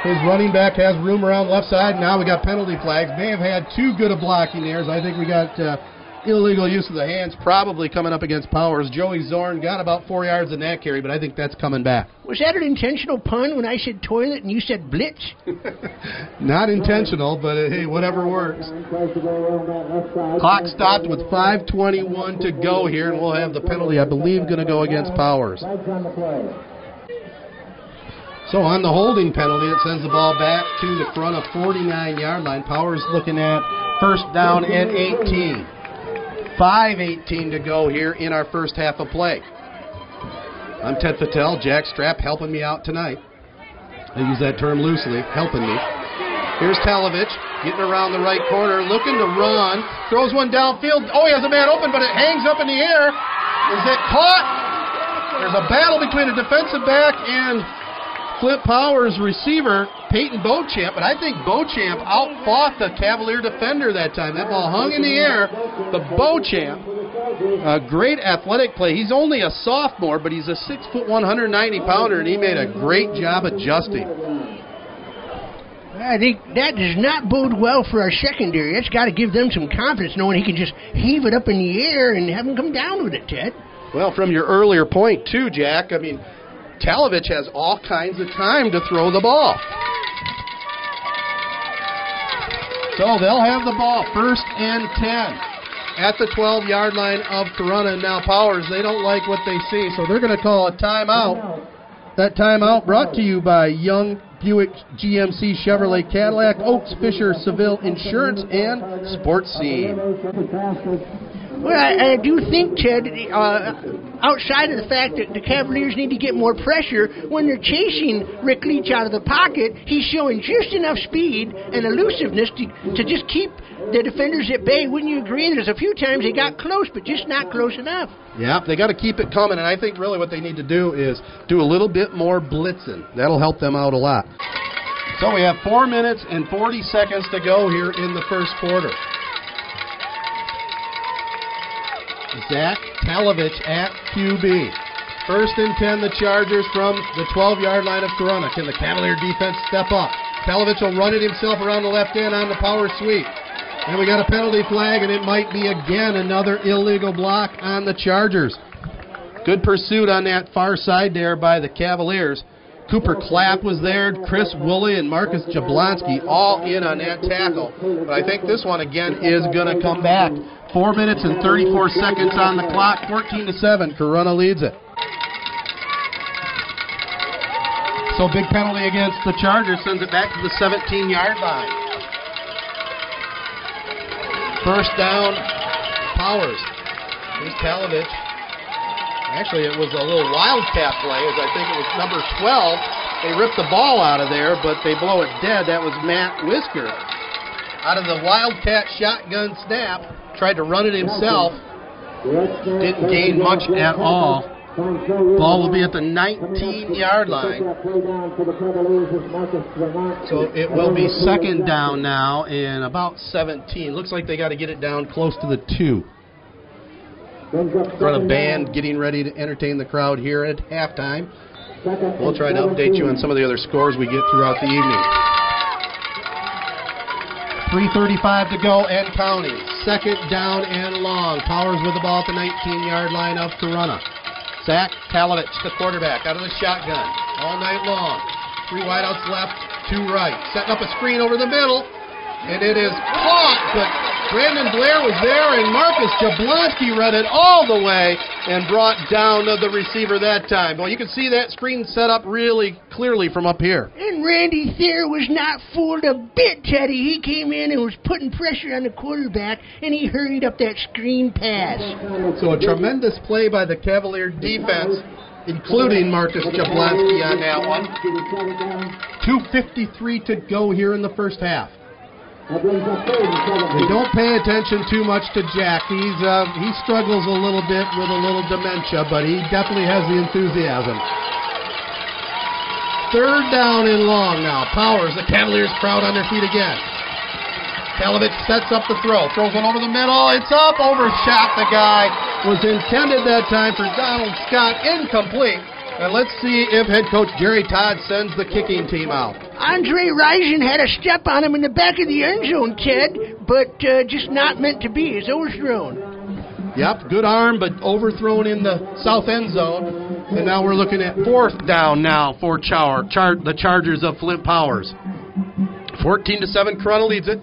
His running back has room around left side. Now we got penalty flags. May have had too good a blocking there. I think we got uh, illegal use of the hands probably coming up against Powers. Joey Zorn got about four yards in that carry, but I think that's coming back. Was that an intentional pun when I said toilet and you said blitz? Not intentional, but uh, hey, whatever works. Clock stopped with 5:21 to go here, and we'll have the penalty, I believe, going to go against Powers. So on the holding penalty, it sends the ball back to the front of 49-yard line. Powers looking at first down at 18. 5:18 to go here in our first half of play. I'm Ted Patel, Jack Strap helping me out tonight. I use that term loosely, helping me. Here's Talovich getting around the right corner, looking to run, throws one downfield. Oh, he has a man open, but it hangs up in the air. Is it caught? There's a battle between a defensive back and Flint Powers receiver, Peyton Beauchamp, but I think Beauchamp outfought the Cavalier defender that time. That ball hung in the air. The Beauchamp, a great athletic play. He's only a sophomore, but he's a six foot, 190 pounder, and he made a great job adjusting. I think that does not bode well for our secondary. That's got to give them some confidence, knowing he can just heave it up in the air and have them come down with it, Ted. Well, from your earlier point, too, Jack, I mean, Talovich has all kinds of time to throw the ball. So they'll have the ball first and 10 at the 12 yard line of Corunna. Now Powers, they don't like what they see, so they're going to call a timeout. That timeout brought to you by Young Buick GMC Chevrolet Cadillac, Oaks Fisher Seville Insurance, and Sports Scene. Well, I, I do think, Ted, uh, outside of the fact that the Cavaliers need to get more pressure, when they're chasing Rick Leach out of the pocket, he's showing just enough speed and elusiveness to, to just keep the defenders at bay. Wouldn't you agree? There's a few times they got close, but just not close enough. Yeah, they got to keep it coming, and I think really what they need to do is do a little bit more blitzing. That'll help them out a lot. So we have four minutes and 40 seconds to go here in the first quarter. Zach Talovich at QB. First and 10, the Chargers from the 12 yard line of Corunna. Can the Cavalier defense step up? Talovich will run it himself around the left end on the power sweep. And we got a penalty flag, and it might be again another illegal block on the Chargers. Good pursuit on that far side there by the Cavaliers. Cooper Clapp was there, Chris Woolley, and Marcus Jablonski all in on that tackle. But I think this one again is going to come back. Four minutes and 34 seconds on the clock, 14 to seven. Corunna leads it. So big penalty against the Chargers sends it back to the 17-yard line. First down, Powers. Here's Talovich. Actually, it was a little wildcat play, as I think it was number 12. They ripped the ball out of there, but they blow it dead. That was Matt Whisker. Out of the wildcat shotgun snap, tried to run it himself. Didn't gain much at all. Ball will be at the 19 yard line. So it will be second down now and about 17. Looks like they got to get it down close to the two. Got a band getting ready to entertain the crowd here at halftime. We'll try to update you on some of the other scores we get throughout the evening. 3.35 to go and counting. Second down and long. Powers with the ball at the 19 yard line up of Corunna. Zach Talovich, the quarterback, out of the shotgun all night long. Three wideouts left, two right. Setting up a screen over the middle, and it is caught, but Brandon Blair was there, and Marcus Jablonski read it all the way and brought down the receiver that time. Well, you can see that screen set up really clearly from up here. And Randy Thayer was not fooled a bit, Teddy. He came in and was putting pressure on the quarterback, and he hurried up that screen pass. So a tremendous play by the Cavalier defense, including Marcus Jablonski on that one. 2.53 to go here in the first half. They don't pay attention too much to Jack. He's uh, he struggles a little bit with a little dementia, but he definitely has the enthusiasm. Third down and long now. Powers, the Cavaliers crowd on their feet again. Talovich sets up the throw, throws one over the middle. It's up, overshot the guy. Was intended that time for Donald Scott, incomplete. And let's see if head coach Jerry Todd sends the kicking team out. Andre Rison had a step on him in the back of the end zone, Ted, but uh, just not meant to be. It's overthrown. Yep, good arm, but overthrown in the south end zone. And now we're looking at fourth down now for Char- Char- the Chargers of Flint Powers. 14 to 7, Corunna leads it.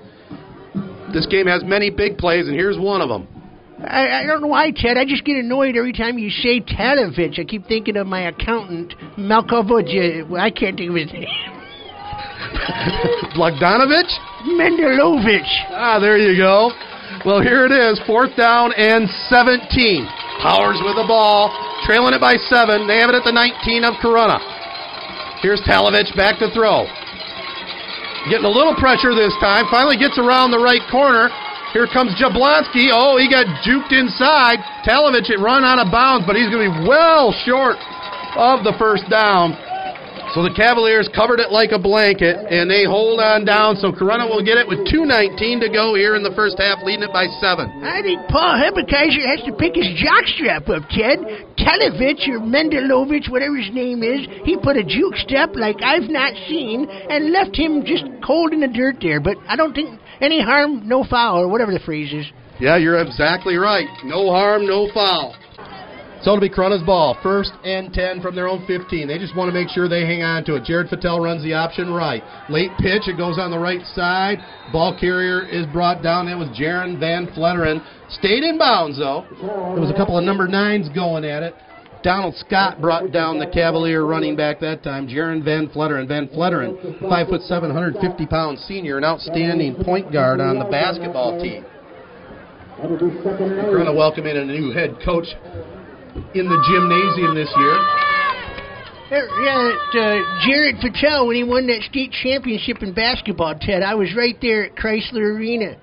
This game has many big plays, and here's one of them. I, I don't know why, Ted. I just get annoyed every time you say Talovich. I keep thinking of my accountant, Malkovich. I can't think of his name. Blagdanovich? Mendelovich. Ah, there you go. Well, here it is, fourth down and 17. Powers with the ball, trailing it by seven. They have it at the 19 of Corunna. Here's Talovich back to throw. Getting a little pressure this time. Finally gets around the right corner. Here comes Jablonski. Oh, he got juked inside. Talovich run out of bounds, but he's going to be well short of the first down. So the Cavaliers covered it like a blanket, and they hold on down. So Corunna will get it with 2.19 to go here in the first half, leading it by seven. I think Paul Hebekaiser has to pick his jockstrap up, Ted. Talovich or Mendelovich, whatever his name is, he put a juke step like I've not seen and left him just cold in the dirt there. But I don't think any harm, no foul, or whatever the phrase is. Yeah, you're exactly right. No harm, no foul. So it'll be Corunna's ball. First and 10 from their own 15. They just want to make sure they hang on to it. Jared Fattel runs the option right. Late pitch, it goes on the right side. Ball carrier is brought down. That was Jaron Van Fletteren. Stayed in bounds, though. There was a couple of number nines going at it. Donald Scott brought down the Cavalier running back that time, Jaron Van Fletteren. Van Fletteren, 5 foot 7, 150 pound senior, an outstanding point guard on the basketball team. We're going to welcome in a new head coach in the gymnasium this year. Yeah, uh, Jared Patel when he won that state championship in basketball, Ted. I was right there at Chrysler Arena.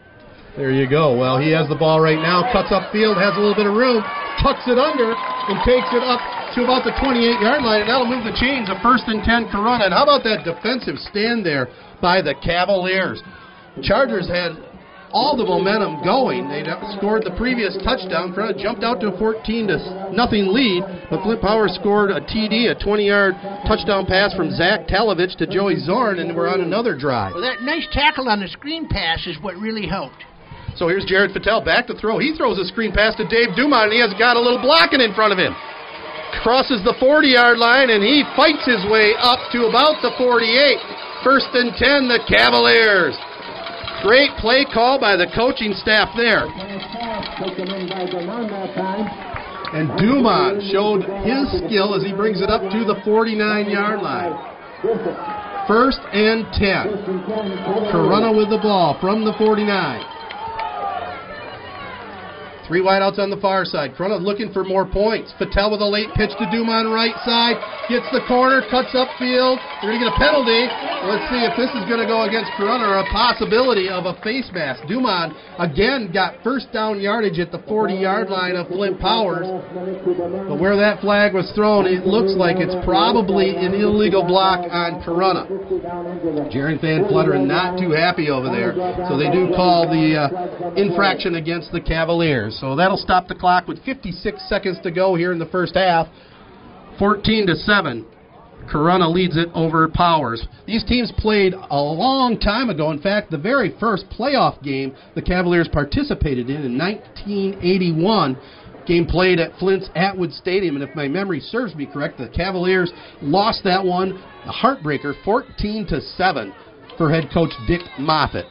There you go. Well, he has the ball right now, cuts upfield, has a little bit of room, tucks it under, and takes it up to about the 28 yard line, and that'll move the chains of first and 10 Corunna. And how about that defensive stand there by the Cavaliers? Chargers had all the momentum going. They scored the previous touchdown. Corunna jumped out to a 14 to nothing lead, but Flint Power scored a TD, a 20-yard touchdown pass from Zach Talovich to Joey Zorn, and we're on another drive. Well, that nice tackle on the screen pass is what really helped. So here's Jared Fattel back to throw. He throws a screen pass to Dave Dumont, and he has got a little blocking in front of him. Crosses the 40-yard line, and he fights his way up to about the 48. First and 10, the Cavaliers. Great play call by the coaching staff there. And Dumont showed his skill as he brings it up to the 49-yard line. First and 10. Corunna with the ball from the 49. Three wideouts on the far side. Corunna looking for more points. Fattel with a late pitch to Dumont right side. Gets the corner, cuts upfield. They're going to get a penalty. Let's see if this is going to go against Corunna or a possibility of a face mask. Dumont again got first down yardage at the 40 yard line of Flint Powers. But where that flag was thrown, it looks like it's probably an illegal block on Corunna. Jaron Van Fletteren not too happy over there. So they do call the uh, infraction against the Cavaliers. So that'll stop the clock with 56 seconds to go here in the first half. 14 to 7. Corunna leads it over Powers. These teams played a long time ago. In fact, the very first playoff game the Cavaliers participated in in 1981 game played at Flint's Atwood Stadium, and if my memory serves me correct, the Cavaliers lost that one, a heartbreaker, 14 to 7 for head coach Dick Moffat.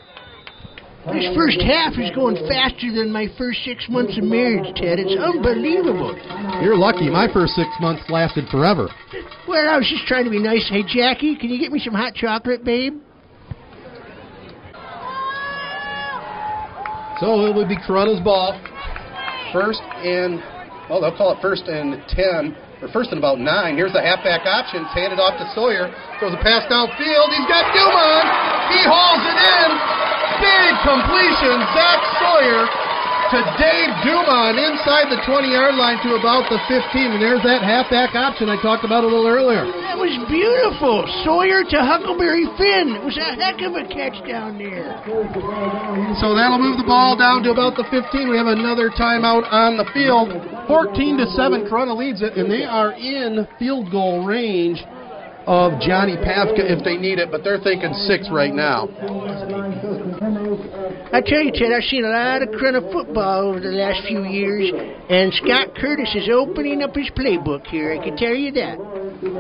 This first half is going faster than my first six months of marriage, Ted. It's unbelievable. You're lucky. My first six months lasted forever. Well, I was just trying to be nice. Hey, Jackie, can you get me some hot chocolate, babe? So it would be Corunna's ball. First and, well, they'll call it first and 10, or first and about 9. Here's the halfback option. It's handed off to Sawyer. Throws a pass downfield. He's got Dumont. He hauls it in. Big completion. Zach Sawyer to Dave Dumont inside the 20-yard line to about the 15. And there's that halfback option I talked about a little earlier. That was beautiful. Sawyer to Huckleberry Finn. It was a heck of a catch down there. So that'll move the ball down to about the 15. We have another timeout on the field. 14 to 7. Corunna leads it, and they are in field goal range of Johnny Pafka if they need it, but they're thinking six right now. I tell you, Ted, I've seen a lot of Corunna football over the last few years, and Scott Curtis is opening up his playbook here. I can tell you that.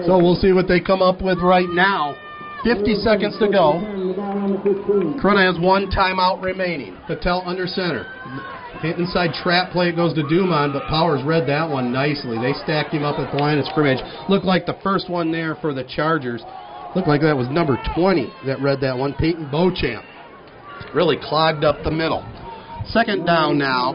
So we'll see what they come up with right now. 50 seconds to go. Corunna has one timeout remaining. Patel under center. Inside trap play, it goes to Dumont, but Powers read that one nicely. They stacked him up at the line of scrimmage. Looked like the first one there for the Chargers. Looked like that was number 20 that read that one, Peyton Beauchamp. Really clogged up the middle. Second down now.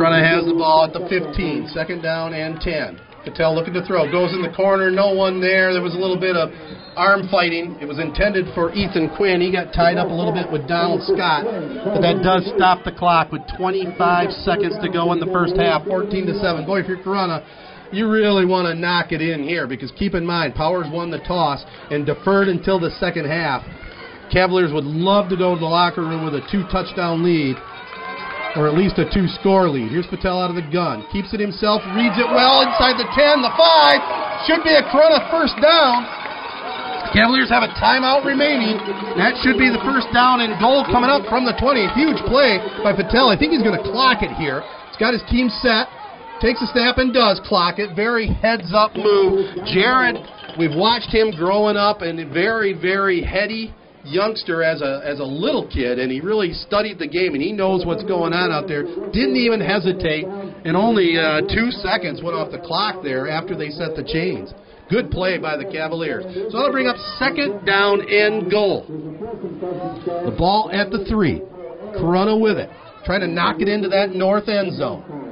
Corunna has the ball at the 15. Second down and 10. Patel looking to throw. Goes in the corner. No one there. There was a little bit of arm fighting. It was intended for Ethan Quinn. He got tied up a little bit with Donald Scott. But that does stop the clock with 25 seconds to go in the first half. 14 to 7. Boy, if you're Corunna, you really want to knock it in here because keep in mind, Powers won the toss and deferred until the second half. Cavaliers would love to go to the locker room with a two touchdown lead or at least a two score lead. Here's Patel out of the gun. Keeps it himself, reads it well inside the 10, the 5. Should be a Corunna first down. Cavaliers have a timeout remaining. That should be the first down and goal coming up from the 20. Huge play by Patel. I think he's going to clock it here. He's got his team set. Takes a snap and does clock it. Very heads up move. Jared, we've watched him growing up and very, very heady youngster as a as a little kid, and he really studied the game, and he knows what's going on out there. Didn't even hesitate, and only uh, two seconds went off the clock there after they set the chains. Good play by the Cavaliers. So I'll bring up second down and goal. The ball at the three. Corunna with it, trying to knock it into that north end zone.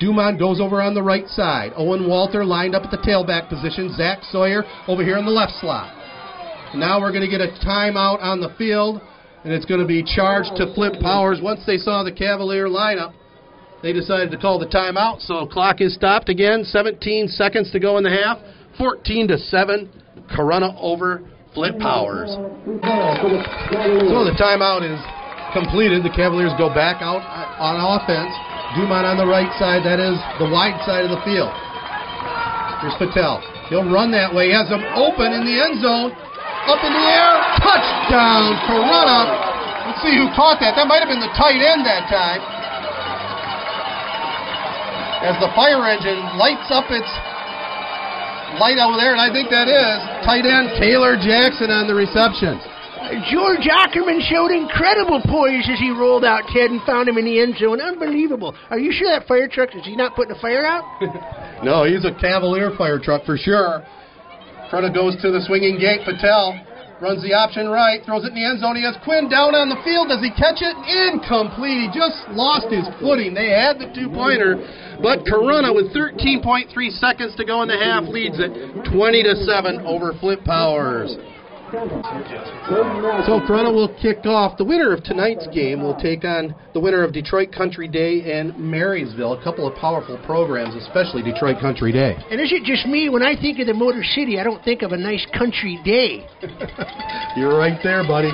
Dumont goes over on the right side. Owen Walter lined up at the tailback position. Zach Sawyer over here in the left slot. Now we're going to get a timeout on the field, and it's going to be charged to Flint Powers. Once they saw the Cavalier lineup, they decided to call the timeout. So clock is stopped again. 17 seconds to go in the half. 14 to seven. Corunna over Flint Powers. So the timeout is completed. The Cavaliers go back out on offense. Dumont on the right side. That is the wide side of the field. Here's Patel. He'll run that way. He has them open in the end zone. Up in the air. Touchdown, Corunna. Let's see who caught that. That might have been the tight end that time. As the fire engine lights up its light over there, and I think that is tight end Taylor Jackson on the reception. George Ackerman showed incredible poise as he rolled out Ted and found him in the end zone. Unbelievable. Are you sure that fire truck is he not putting a fire out? no, he's a Cavalier fire truck for sure. Corunna goes to the swinging gate. Patel runs the option right, throws it in the end zone. He has Quinn down on the field. Does he catch it? Incomplete. He just lost his footing. They had the two pointer, but Corunna with 13.3 seconds to go in the half leads it 20 to 7 over Flint Powers. So Corunna will kick off. The winner of tonight's game will take on the winner of Detroit Country Day and Marysville. A couple of powerful programs, especially Detroit Country Day. And is it just me when I think of the Motor City, I don't think of a nice country day? You're right there, buddy.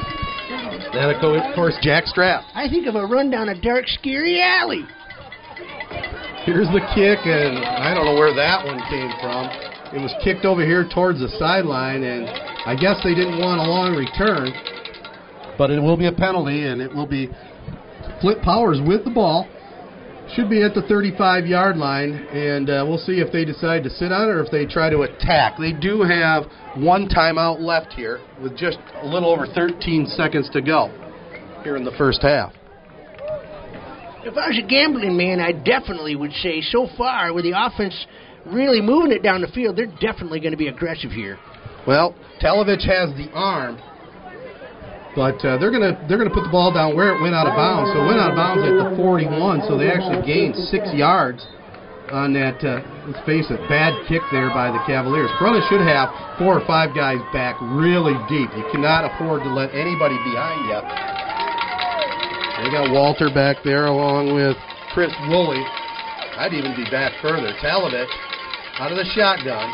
That of course Jack Strap. I think of a run down a dark, scary alley. Here's the kick, and I don't know where that one came from. It was kicked over here towards the sideline, and I guess they didn't want a long return. But it will be a penalty, and it will be Flint Powers with the ball. Should be at the 35 yard line, and uh, we'll see if they decide to sit on it or if they try to attack. They do have one timeout left here with just a little over 13 seconds to go here in the first half. If I was a gambling man, I definitely would say so far with the offense really moving it down the field, they're definitely going to be aggressive here. Well, Telovich has the arm, but uh, they're gonna they're gonna put the ball down where it went out of bounds. So it went out of bounds at the 41. So they actually gained six yards on that. Uh, let's face it, bad kick there by the Cavaliers. Corunna should have four or five guys back really deep. You cannot afford to let anybody behind you. They got Walter back there along with Chris Woolley. I'd even be back further. Talovich out of the shotgun.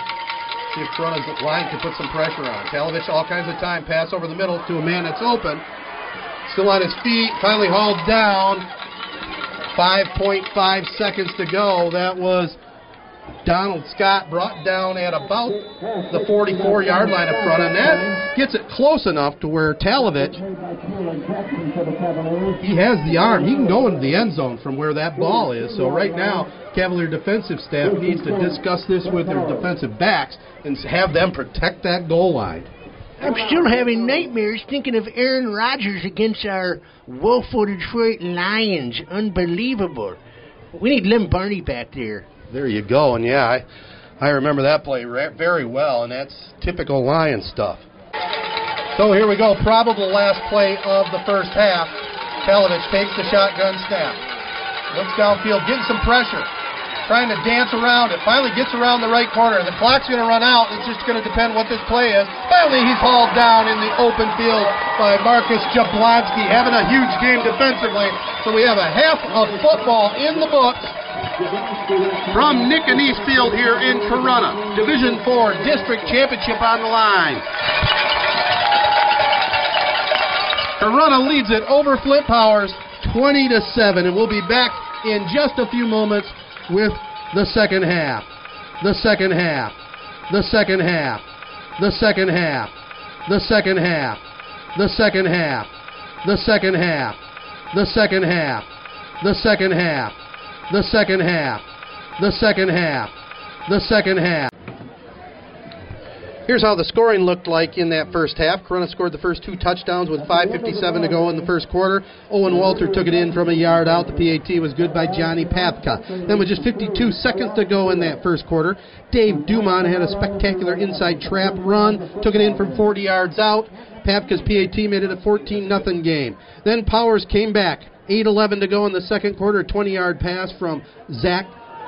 See if Corunna's line can put some pressure on. Talovich all kinds of time. Pass over the middle to a man that's open. Still on his feet. Finally hauled down. 5.5 seconds to go. That was Donald Scott brought down at about the 44 yard line up front, and that gets it close enough to where Talovich, he has the arm. He can go into the end zone from where that ball is. So right now, Cavalier defensive staff needs to discuss this with their defensive backs and have them protect that goal line. I'm still having nightmares thinking of Aaron Rodgers against our woeful Detroit Lions. Unbelievable. We need Lem Barney back there. There you go. And yeah, I, I remember that play very well, and that's typical Lion stuff. So here we go. Probable last play of the first half. Talovich takes the shotgun snap. Looks downfield, getting some pressure. Trying to dance around it. Finally gets around the right corner. The clock's going to run out. It's just going to depend what this play is. Finally, he's hauled down in the open field by Marcus Jablonski, having a huge game defensively. So we have a half of football in the books from Nick and Field here in Corunna, Division 4 District Championship on the line. Corunna leads it over Flint Powers 20 to 7 and we'll be back in just a few moments with the second half. The second half. The second half. The second half. The second half. The second half. The second half. The second half. The second half. The second half. The second half. The second half. Here's how the scoring looked like in that first half. Corunna scored the first two touchdowns with 5.57 to go in the first quarter. Owen Walter took it in from a yard out. The PAT was good by Johnny Pathka. Then, with just 52 seconds to go in that first quarter, Dave Dumont had a spectacular inside trap run, took it in from 40 yards out. Pathka's PAT made it a 14 0 game. Then Powers came back. 8.11 to go in the second quarter. 20 yard pass from Zach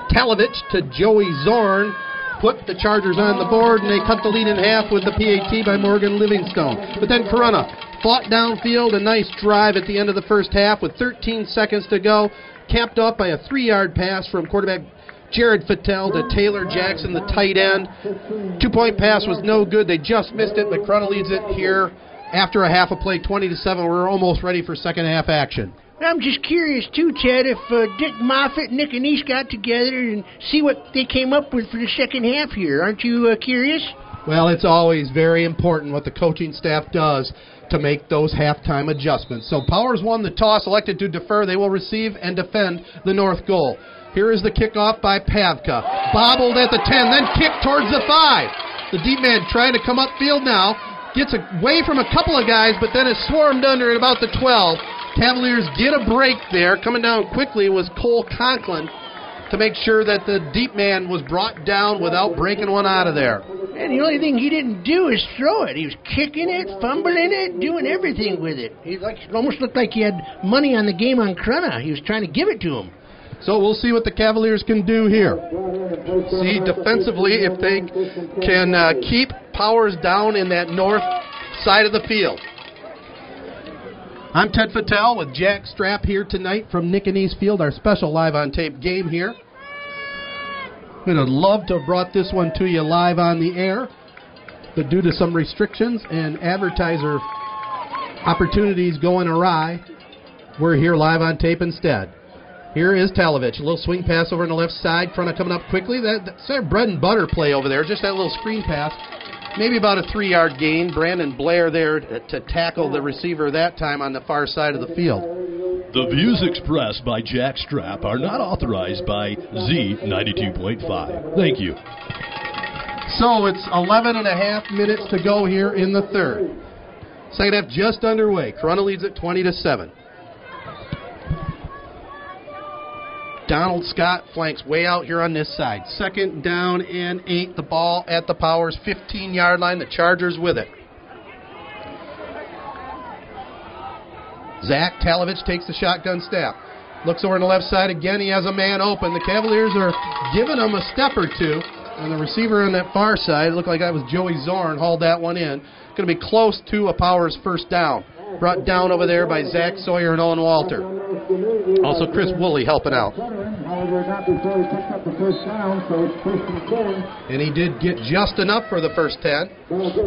Talovich to Joey Zorn put the Chargers on the board, and they cut the lead in half with the PAT by Morgan Livingstone. But then Corunna fought downfield, a nice drive at the end of the first half with 13 seconds to go, capped off by a three yard pass from quarterback Jared Fattel to Taylor Jackson, the tight end. Two point pass was no good. They just missed it, but Corunna leads it here after a half a play, 20 to 7. We're almost ready for second half action. I'm just curious too, Ted, if uh, Dick Moffat and Nick Annese got together and see what they came up with for the second half here. Aren't you uh, curious? Well, it's always very important what the coaching staff does to make those halftime adjustments. So Powers won the toss, elected to defer. They will receive and defend the north goal. Here is the kickoff by Pavka. Bobbled at the 10, then kicked towards the 5. The deep man trying to come upfield now. Gets away from a couple of guys, but then is swarmed under at about the 12. Cavaliers get a break there. Coming down quickly was Cole Conklin to make sure that the deep man was brought down without breaking one out of there. And the only thing he didn't do is throw it. He was kicking it, fumbling it, doing everything with it. He like almost looked like he had money on the game on Corunna. He was trying to give it to him. So we'll see what the Cavaliers can do here. See defensively if they can uh, keep Powers down in that north side of the field. I'm Ted Fattel with Jack Strap here tonight from Nick and East Field, our special live on tape game here. We'd have loved to have brought this one to you live on the air, but due to some restrictions and advertiser opportunities going awry, we're here live on tape instead. Here is Talovich. A little swing pass over on the left side. Front of coming up quickly. That, that's bread and butter play over there. Just that little screen pass maybe about a three yard gain. Brandon Blair there to tackle the receiver that time on the far side of the field. The views expressed by Jack Strap are not authorized by Z92.5. Thank you. So it's 11 and a half minutes to go here in the third. Second half just underway. Corunna leads at 20 to 7. Donald Scott flanks way out here on this side. Second down and eight. The ball at the Powers 15 yard line. The Chargers with it. Zach Talovich takes the shotgun snap. Looks over on the left side again. He has a man open. The Cavaliers are giving him a step or two. And the receiver on that far side, looked like that was Joey Zorn, hauled that one in. Going to be close to a Powers first down. Brought down over there by Zach Sawyer and Owen Walter. Also, Chris Woolley helping out. And he did get just enough for the first 10.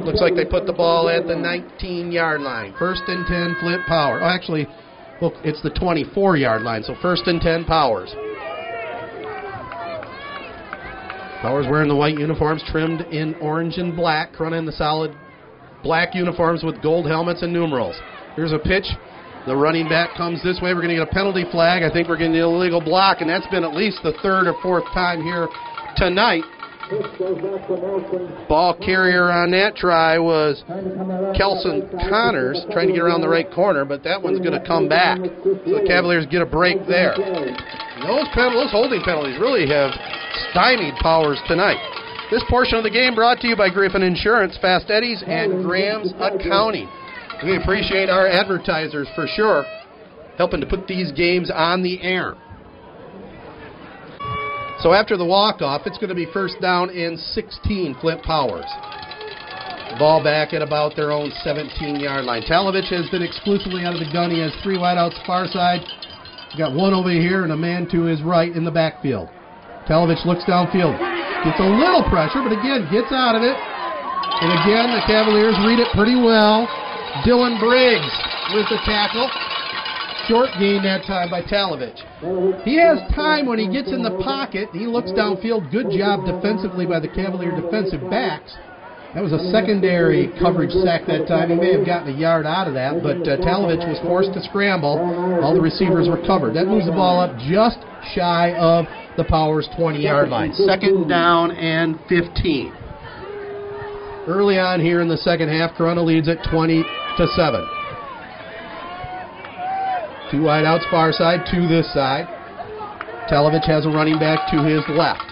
Looks like they put the ball at the 19 yard line. First and 10, Flint Power. Oh, actually, well, it's the 24 yard line, so first and 10 Powers. Powers wearing the white uniforms trimmed in orange and black. running the solid black uniforms with gold helmets and numerals. Here's a pitch. The running back comes this way. We're going to get a penalty flag. I think we're getting an illegal block, and that's been at least the third or fourth time here tonight. Ball carrier on that try was Kelson Connors trying to get around the right corner, but that one's going to come back. So the Cavaliers get a break there. Those, pen- those holding penalties really have stymied Powers tonight. This portion of the game brought to you by Griffin Insurance, Fast Eddie's, and Graham's Accounting. We appreciate our advertisers for sure, helping to put these games on the air. So after the walk-off, it's going to be first down and 16, Flint Powers. Ball back at about their own 17-yard line. Talovich has been exclusively out of the gun. He has three wideouts far side. Got one over here and a man to his right in the backfield. Talovich looks downfield. Gets a little pressure, but again, gets out of it. And again, the Cavaliers read it pretty well. Dylan Briggs with the tackle. Short gain that time by Talovich. He has time when he gets in the pocket. He looks downfield. Good job defensively by the Cavalier defensive backs. That was a secondary coverage sack that time. He may have gotten a yard out of that, but uh, Talovich was forced to scramble. All the receivers were covered. That moves the ball up just shy of the Powers 20 yard line. Second down and 15. Early on here in the second half, Corunna leads at 20 to 7. Two wideouts far side, two this side. Talovich has a running back to his left.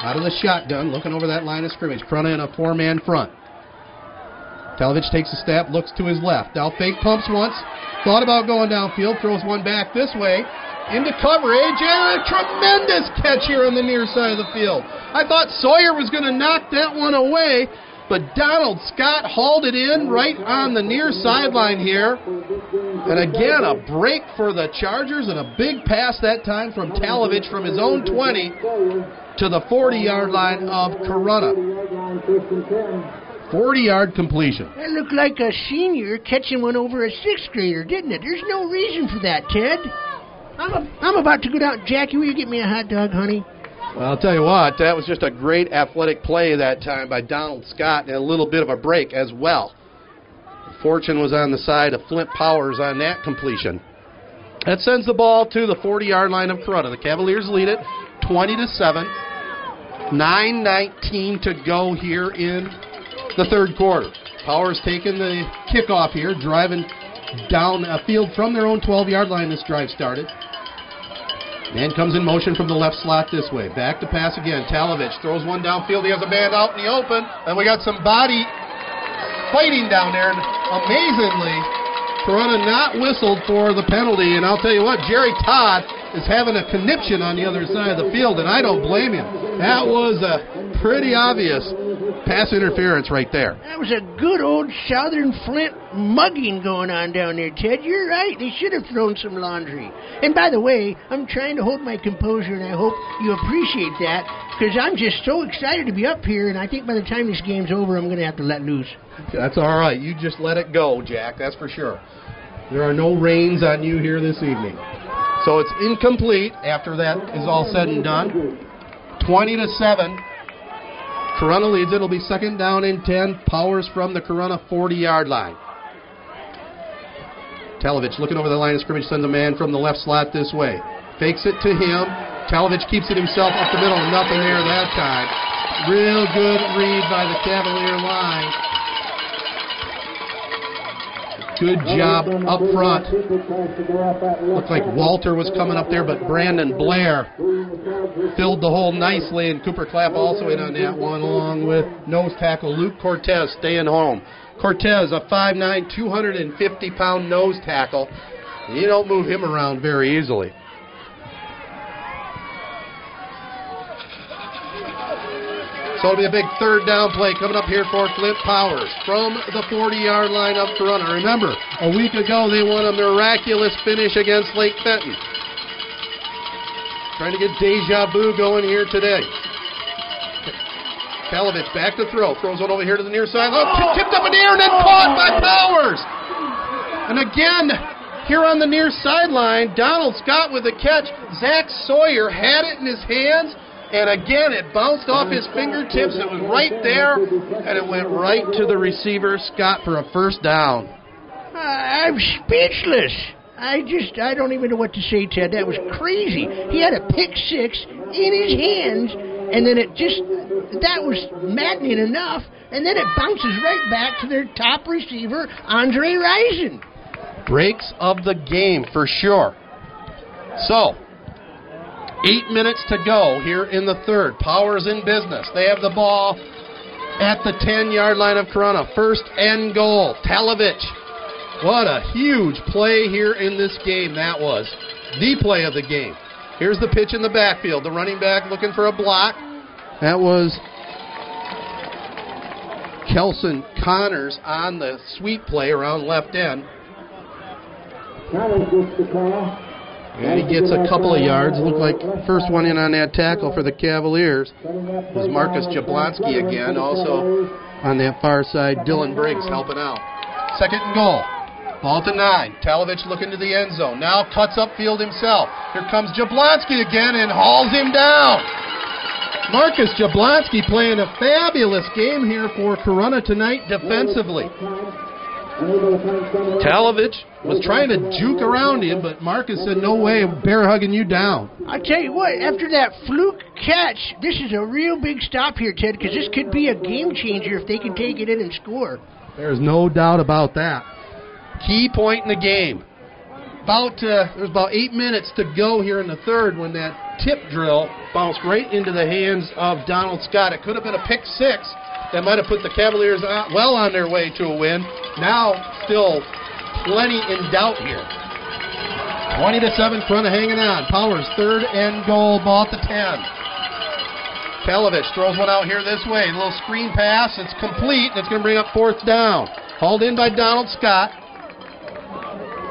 Out of the shotgun, looking over that line of scrimmage. Corunna in a four-man front. Talovich takes a step, looks to his left. Now fake pumps once. Thought about going downfield, throws one back this way. Into coverage, and a tremendous catch here on the near side of the field. I thought Sawyer was going to knock that one away, but Donald Scott hauled it in right on the near sideline here. And again, a break for the Chargers and a big pass that time from Talovich from his own 20 to the 40 yard line of Corunna. 40 yard completion. That looked like a senior catching one over a sixth grader, didn't it? There's no reason for that, Ted. I'm, a, I'm about to go down. Jackie, will you get me a hot dog, honey? Well, I'll tell you what, that was just a great athletic play that time by Donald Scott and a little bit of a break as well. Fortune was on the side of Flint Powers on that completion. That sends the ball to the 40 yard line of Corunna. The Cavaliers lead it 20 to 7. 9.19 to go here in the third quarter. Powers taking the kickoff here, driving down a field from their own 12 yard line. This drive started. Man comes in motion from the left slot this way. Back to pass again. Talovich throws one downfield. He has a man out in the open. And we got some body fighting down there. And amazingly, Corunna not whistled for the penalty. And I'll tell you what, Jerry Todd is having a conniption on the other side of the field, and I don't blame him. That was a pretty obvious pass interference right there. That was a good old Southern Flint mugging going on down there, Ted. You're right. They should have thrown some laundry. And by the way, I'm trying to hold my composure, and I hope you appreciate that because I'm just so excited to be up here, and I think by the time this game's over, I'm going to have to let loose. That's all right. You just let it go, Jack. That's for sure. There are no reins on you here this evening. So it's incomplete after that is all said and done. 20 to 7. Corunna leads. It'll be second down and 10. Powers from the Corunna 40 yard line. Talovich looking over the line of scrimmage sends a man from the left slot this way. Fakes it to him. Talovich keeps it himself up the middle. Nothing there that time. Real good read by the Cavalier line. Good job up front. Looked like Walter was coming up there, but Brandon Blair filled the hole nicely, and Cooper Clapp also in on that one, along with nose tackle Luke Cortez staying home. Cortez, a 5'9", 250 pound nose tackle. You don't move him around very easily. So it'll be a big third down play coming up here for Flint Powers from the 40 yard line of Corunna. Remember, a week ago they won a miraculous finish against Lake Fenton. Trying to get deja vu going here today. Talovich back to throw. Throws one over here to the near side. Oh, tipped up in the air and then caught by Powers. And again, here on the near sideline, Donald Scott with the catch. Zach Sawyer had it in his hands And again, it bounced off his fingertips. It was right there, and it went right to the receiver, Scott, for a first down. I'm speechless. I just, I don't even know what to say, Ted. That was crazy. He had a pick six in his hands, and then it just, that was maddening enough, and then it bounces right back to their top receiver, Andre Rison. Breaks of the game for sure. So, eight minutes to go here in the third. Powers in business. They have the ball at the 10 yard line of Corunna. First and goal. Talovich what a huge play here in this game that was. The play of the game. Here's the pitch in the backfield. The running back looking for a block. That was Kelson Connors on the sweep play around left end. And he gets a couple of yards. Looked like first one in on that tackle for the Cavaliers was Marcus Jablonski again. Also on that far side, Dylan Briggs helping out. Second and goal. Ball to nine. Talovich looking to the end zone. Now cuts upfield himself. Here comes Jablonski again and hauls him down. Marcus Jablonski playing a fabulous game here for Corunna tonight defensively. Talovich was trying to juke around him, but Marcus said, No way, bear hugging you down. I tell you what, after that fluke catch, this is a real big stop here, Ted, because this could be a game changer if they can take it in and score. There's no doubt about that. Key point in the game. About uh, there's about eight minutes to go here in the third when that tip drill bounced right into the hands of Donald Scott. It could have been a pick six that might have put the Cavaliers uh, well on their way to a win. Now still plenty in doubt here. 20 to 7, Corunna hanging on. Powers third and goal, ball at the 10. Talovich throws one out here this way. A little screen pass. It's complete. It's going to bring up fourth down. Hauled in by Donald Scott.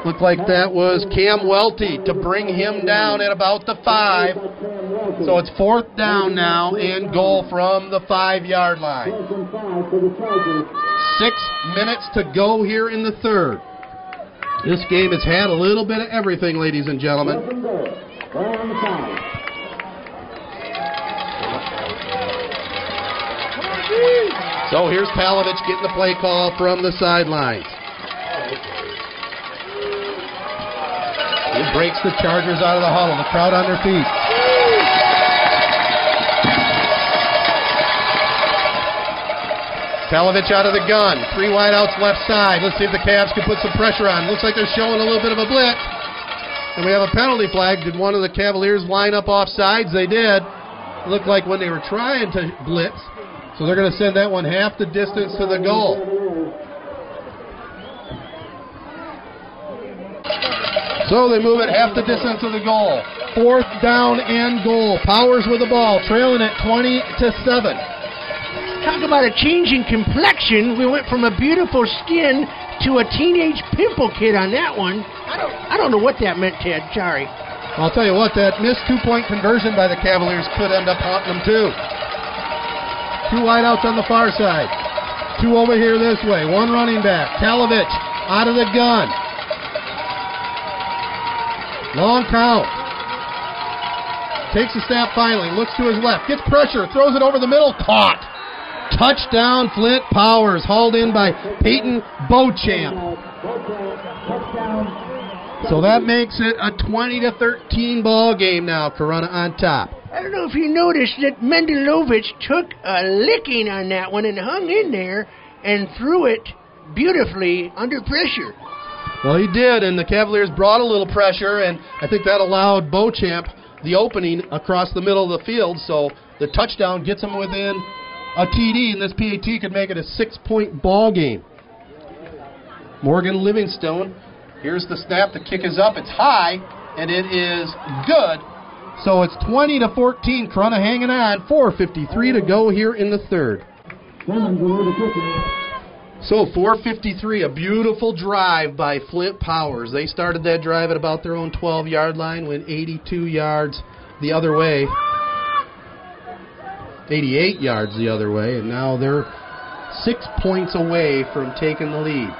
Looked like that was Cam Welty to bring him down at about the five. So it's fourth down now and goal from the five yard line. Six minutes to go here in the third. This game has had a little bit of everything, ladies and gentlemen. So here's Talovich getting the play call from the sidelines. He breaks the Chargers out of the huddle. The crowd on their feet. Talovich out of the gun. Three wideouts left side. Let's see if the Cavs can put some pressure on. Looks like they're showing a little bit of a blitz. And we have a penalty flag. Did one of the Cavaliers line up off sides? They did. It looked like when they were trying to blitz. So they're going to send that one half the distance to the goal. So they move it half the distance to the goal. Fourth down and goal. Powers with the ball, trailing at 20 to 7. Talk about a change in complexion. We went from a beautiful skin to a teenage pimple kid on that one. I don't, I don't know what that meant, Ted. Sorry. I'll tell you what, that missed two point conversion by the Cavaliers could end up haunting them too. Two wideouts on the far side. Two over here this way. One running back. Talovich out of the gun. Long count. Takes a snap finally. Looks to his left. Gets pressure. Throws it over the middle. Caught. Touchdown, Flint Powers. Hauled in by Peyton Beauchamp. So that makes it a 20 to 13 ball game now. Corunna on top. I don't know if you noticed that Mendelovich took a licking on that one and hung in there and threw it beautifully under pressure. Well, he did, and the Cavaliers brought a little pressure, and I think that allowed Beauchamp the opening across the middle of the field. So the touchdown gets him within a TD, and this PAT could make it a six-point ball game. Morgan Livingstone. Here's the snap. The kick is up. It's high, and it is good. So it's 20 to 14. Corunna hanging on. 4:53 to go here in the third. So 4:53, a beautiful drive by Flint Powers. They started that drive at about their own 12-yard line, went 82 yards the other way, 88 yards the other way, and now they're six points away from taking the lead.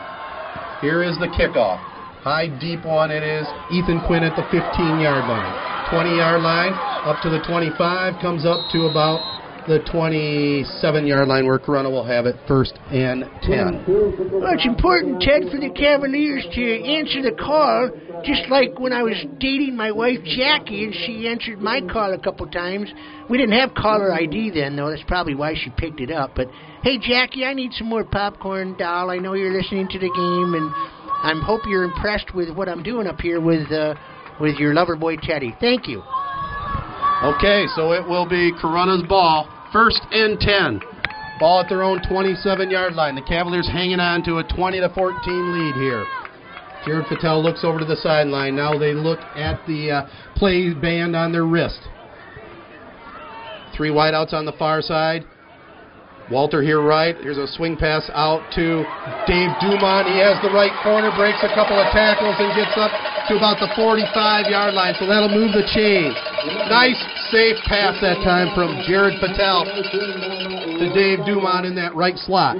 Here is the kickoff. High deep one. It is Ethan Quinn at the 15-yard line. 20 yard line. up to the 25, comes up to about the 27 yard line where Corunna will have it first and 10. Well, it's important, Ted, for the Cavaliers to answer the call, just like when I was dating my wife Jackie and she answered my call a couple times. We didn't have caller ID then, though. That's probably why she picked it up. But hey, Jackie, I need some more popcorn, doll. I know you're listening to the game, and I hope you're impressed with what I'm doing up here with uh, with your lover boy Teddy. Thank you. Okay, so it will be Corunna's ball. First and 10. Ball at their own 27 yard line. The Cavaliers hanging on to a 20 to 14 lead here. Jared Patel looks over to the sideline. Now they look at the uh, play band on their wrist. Three wideouts on the far side. Walter here right. Here's a swing pass out to Dave Dumont. He has the right corner, breaks a couple of tackles, and gets up to about the 45 yard line. So that'll move the chain. Nice, safe pass that time from Jared Patel to Dave Dumont in that right slot.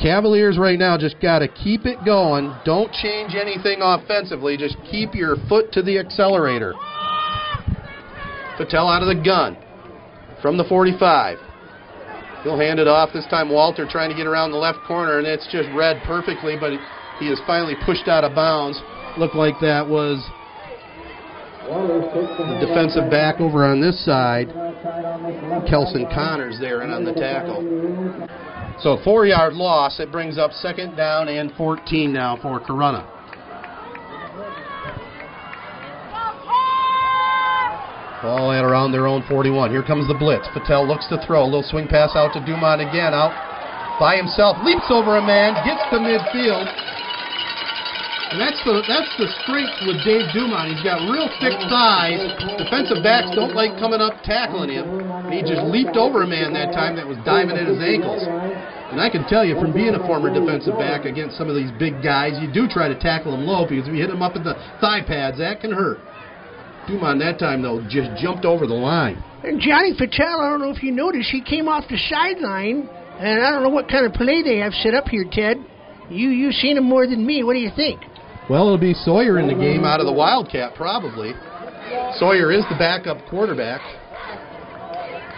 Cavaliers right now just got to keep it going. Don't change anything offensively. Just keep your foot to the accelerator. Patel out of the gun from the 45. He'll hand it off. This time Walter trying to get around the left corner, and it's just read perfectly, but he is finally pushed out of bounds. Looked like that was the defensive back over on this side. Kelson Connors there and on the tackle. So four yard loss. It brings up second down and 14 now for Corunna. Ball at around their own 41. Here comes the blitz. Patel looks to throw. A little swing pass out to Dumont again. Out by himself. Leaps over a man. Gets to midfield. And that's the that's the strength with Dave Dumont. He's got real thick thighs. Defensive backs don't like coming up tackling him. And he just leaped over a man that time that was diving at his ankles. And I can tell you from being a former defensive back against some of these big guys, you do try to tackle them low because if you hit them up at the thigh pads, that can hurt. Dumont that time though just jumped over the line. And Johnny Patel, I don't know if you noticed, he came off the sideline, and I don't know what kind of play they have set up here, Ted. You you've seen him more than me. What do you think? Well, it'll be Sawyer in the game out of the Wildcat, probably. Sawyer is the backup quarterback.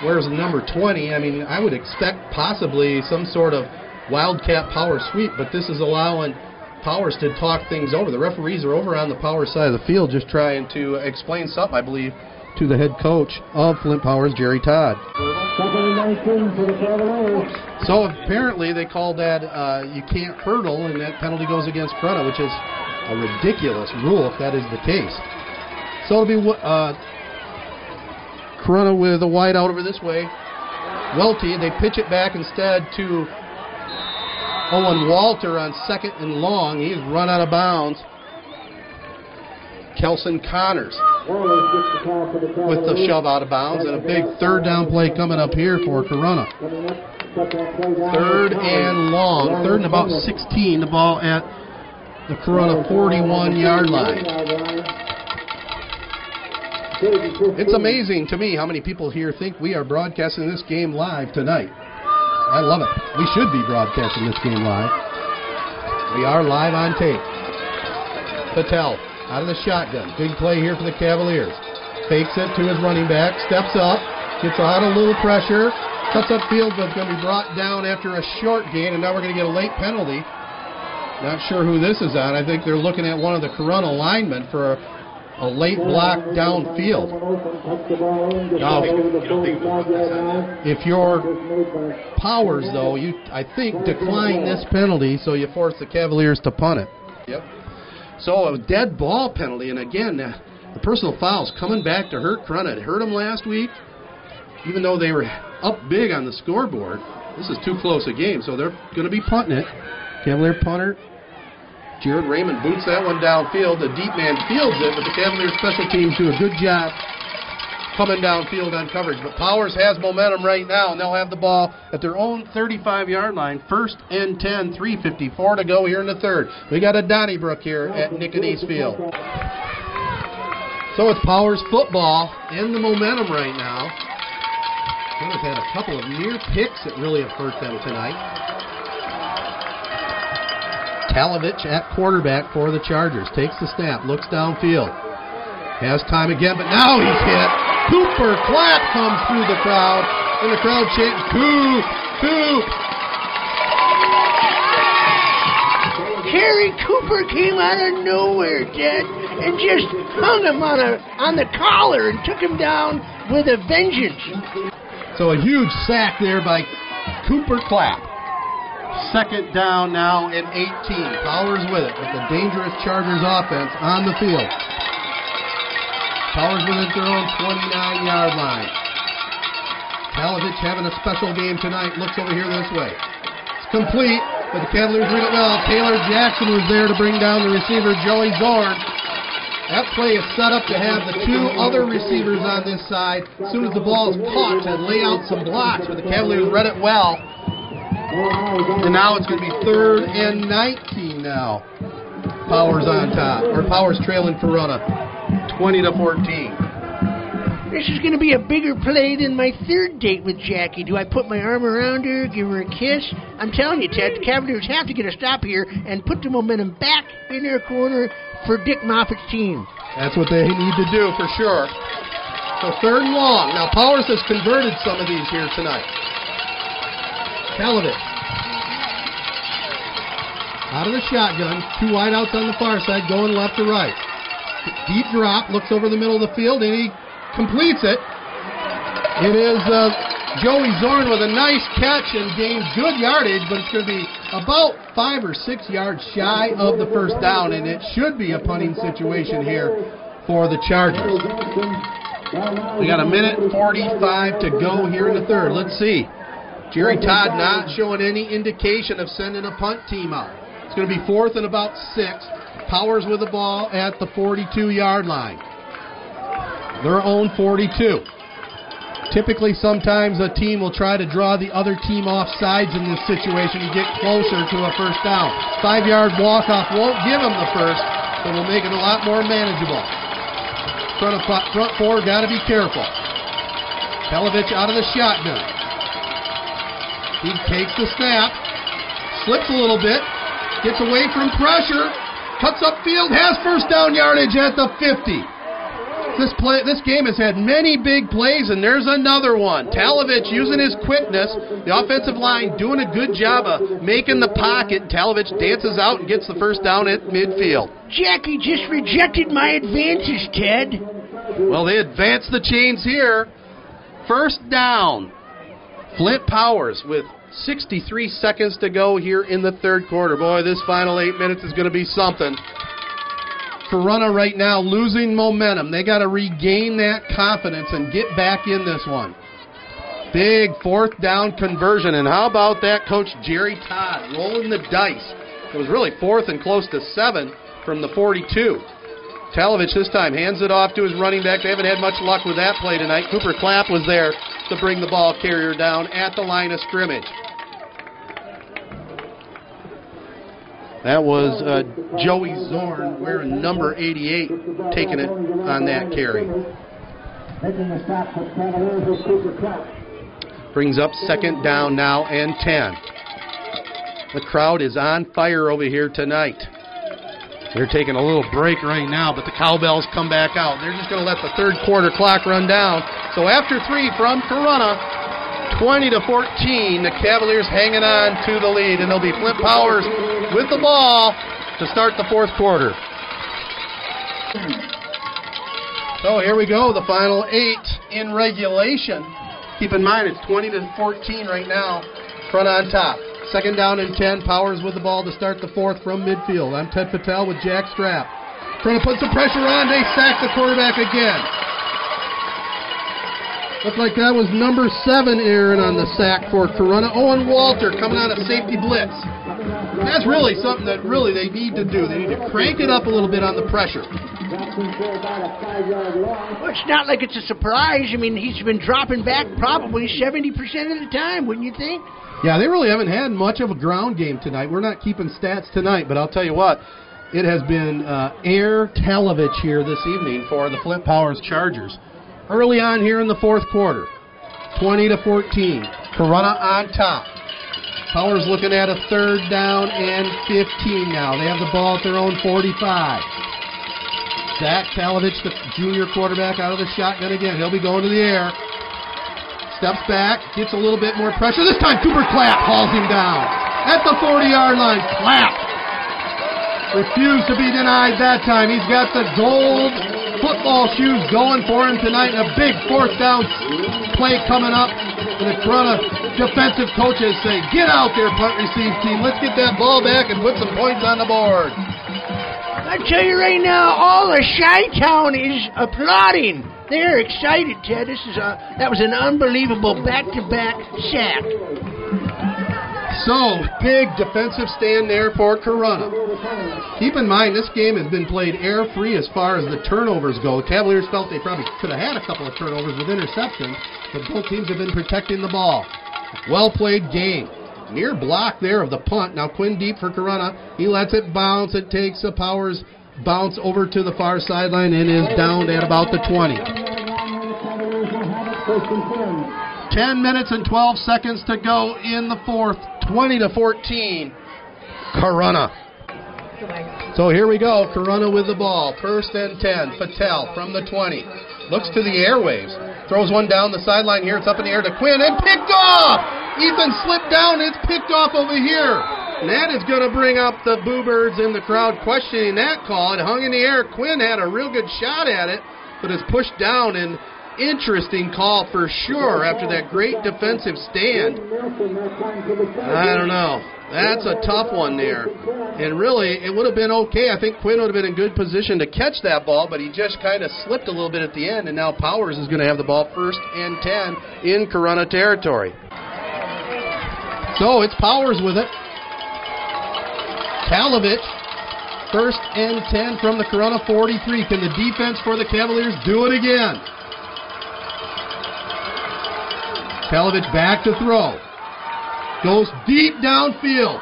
Where's the number 20? I mean, I would expect possibly some sort of Wildcat power sweep, but this is allowing Powers to talk things over. The referees are over on the Power side of the field just trying to explain something, I believe, to the head coach of Flint Powers, Jerry Todd. So apparently they called that uh, you can't hurdle, and that penalty goes against Corunna, which is a ridiculous rule if that is the case. So it'll be uh, Corunna with a wide out over this way. Welty, they pitch it back instead to Owen Walter on second and long. He's run out of bounds. Kelson Connors with the shove out of bounds and a big third down play coming up here for Corunna. Third and long. Third and about 16. The ball at the Corunna 41 yard line. It's amazing to me how many people here think we are broadcasting this game live tonight. I love it. We should be broadcasting this game live. We are live on tape. Patel out of the shotgun. Big play here for the Cavaliers. Fakes it to his running back. Steps up. Gets out a little pressure. Cuts up field, but going to be brought down after a short gain, and now we're going to get a late penalty. Not sure who this is on. I think they're looking at one of the Corunna linemen for a, a late block downfield. Now, if your powers, though, you I think decline this penalty, so you force the Cavaliers to punt it. Yep. So a dead ball penalty, and again, uh, the personal fouls coming back to hurt Corunna. It hurt them last week, even though they were up big on the scoreboard. This is too close a game, so they're going to be punting it. Cavalier punter Jared Raymond boots that one downfield. The deep man fields it, but the Cavaliers special teams do a good job coming downfield on coverage. But Powers has momentum right now, and they'll have the ball at their own 35 yard line. First and 10, 3.54 to go here in the third. We got a Donnybrook here at Nickenese Field. So it's Powers football and the momentum right now. They've had a couple of near picks that really have hurt them tonight. Talovich at quarterback for the Chargers. Takes the snap, looks downfield. Has time again, but now he's hit. Cooper Clapp comes through the crowd, and the crowd chants, Coop, Coop. Harry Cooper came out of nowhere, Ted, and just hung him on a on the collar and took him down with a vengeance. So a huge sack there by Cooper Clapp. Second down now and 18. Powers with it with the dangerous Chargers offense on the field. Powers with it their own 29 yard line. Talovich having a special game tonight. Looks over here this way. It's complete, but the Cavaliers read it well. Taylor Jackson was there to bring down the receiver, Joey Zorn. That play is set up to have the two other receivers on this side, as soon as the ball is caught, to lay out some blocks, but the Cavaliers read it well. And now it's going to be third and 19 now. Powers on top, or Powers trailing Corunna, 20 to 14. This is going to be a bigger play than my third date with Jackie. Do I put my arm around her, give her a kiss? I'm telling you, Ted, the Cavaliers have to get a stop here and put the momentum back in their corner for Dick Moffat's team. That's what they need to do for sure. So third and long. Now Powers has converted some of these here tonight. Talovich. Out of the shotgun. Two wideouts on the far side going left to right. Deep drop. Looks over the middle of the field and he completes it. It is uh, Joey Zorn with a nice catch and gains good yardage, but it's going to be about five or six yards shy of the first down, and it should be a punting situation here for the Chargers. We got a minute 45 to go here in the third. Let's see. Jerry Todd not showing any indication of sending a punt team out. It's going to be fourth and about six. Powers with the ball at the 42 yard line. Their own 42. Typically, sometimes a team will try to draw the other team off sides in this situation to get closer to a first down. Five yard walk off won't give them the first, but will make it a lot more manageable. Front, of, front four, got to be careful. Talovich out of the shotgun. He takes the snap, slips a little bit, gets away from pressure, cuts upfield, has first down yardage at the 50. This play, this game has had many big plays, and there's another one. Talovich using his quickness, the offensive line doing a good job of making the pocket. Talovich dances out and gets the first down at midfield. Jackie just rejected my advances, Ted. Well, they advance the chains here. First down. Flint Powers with 63 seconds to go here in the third quarter. Boy, this final eight minutes is going to be something. Corunna right now losing momentum. They got to regain that confidence and get back in this one. Big fourth down conversion. And how about that, Coach Jerry Todd rolling the dice? It was really fourth and close to seven from the 42. Talovich this time hands it off to his running back. They haven't had much luck with that play tonight. Cooper Clapp was there to bring the ball carrier down at the line of scrimmage. That was uh, Joey Zorn wearing number 88, taking it on that carry. Making the stop for Cavaliers is Cooper Clark. Brings up second down now and 10. The crowd is on fire over here tonight. They're taking a little break right now, but the cowbells come back out. They're just going to let the third quarter clock run down. So after three from Corunna, 20 to 14, the Cavaliers hanging on to the lead, and they'll be Flint Powers with the ball to start the fourth quarter. So here we go, the final eight in regulation. Keep in mind it's 20 to 14 right now, front on top. Second down and 10. Powers with the ball to start the fourth from midfield. I'm Ted Patel with Jack Strap. Trying to put some pressure on. They sack the quarterback again. Looked like that was number seven, Aaron, on the sack for Corunna. Owen Walter coming out of safety blitz. That's really something that really they need to do. They need to crank it up a little bit on the pressure. Well, it's not like it's a surprise. I mean, he's been dropping back probably 70% of the time, wouldn't you think? Yeah, they really haven't had much of a ground game tonight. We're not keeping stats tonight, but I'll tell you what, it has been uh, air Talovich here this evening for the Flint Powers Chargers. Early on here in the fourth quarter, 20 to 14, Corunna on top. Powers looking at a third down and 15 now. They have the ball at their own 45. Zach Talovich, the junior quarterback, out of the shotgun again. He'll be going to the air. Steps back, gets a little bit more pressure. This time Cooper Clapp hauls him down. At the 40 yard line, Clapp refused to be denied that time. He's got the gold football shoes going for him tonight. A big fourth down play coming up. And the Corunna defensive coaches say, get out there, punt receive team. Let's get that ball back and put some points on the board. I tell you right now, all of Chi-Town is applauding. They're excited, Ted. This is a that was an unbelievable back-to-back sack. So, big defensive stand there for Corunna. Keep in mind, this game has been played air free as far as the turnovers go. Cavaliers felt they probably could have had a couple of turnovers with interceptions, but both teams have been protecting the ball. Well played game. Near block there of the punt. Now, Quinn Deep for Corunna. He lets it bounce. It takes the Powers bounce over to the far sideline and is down at about the 20. 10 minutes and 12 seconds to go in the fourth. 20 to 14. Corunna. So here we go. Corunna with the ball. First and 10. Patel from the 20. Looks to the airwaves. Throws one down the sideline here. It's up in the air to Quinn and picked off. Ethan slipped down. It's picked off over here. And that is going to bring up the Boo Birds in the crowd questioning that call. It hung in the air. Quinn had a real good shot at it, but it's pushed down and interesting call for sure after that great defensive stand. I don't know. That's a tough one there. And really, it would have been okay. I think Quinn would have been in good position to catch that ball, but he just kind of slipped a little bit at the end, and now Powers is going to have the ball first and 10 in Corunna territory. So it's Powers with it. Talovich, first and 10 from the Corunna 43. Can the defense for the Cavaliers do it again? Talovich back to throw. Goes deep downfield.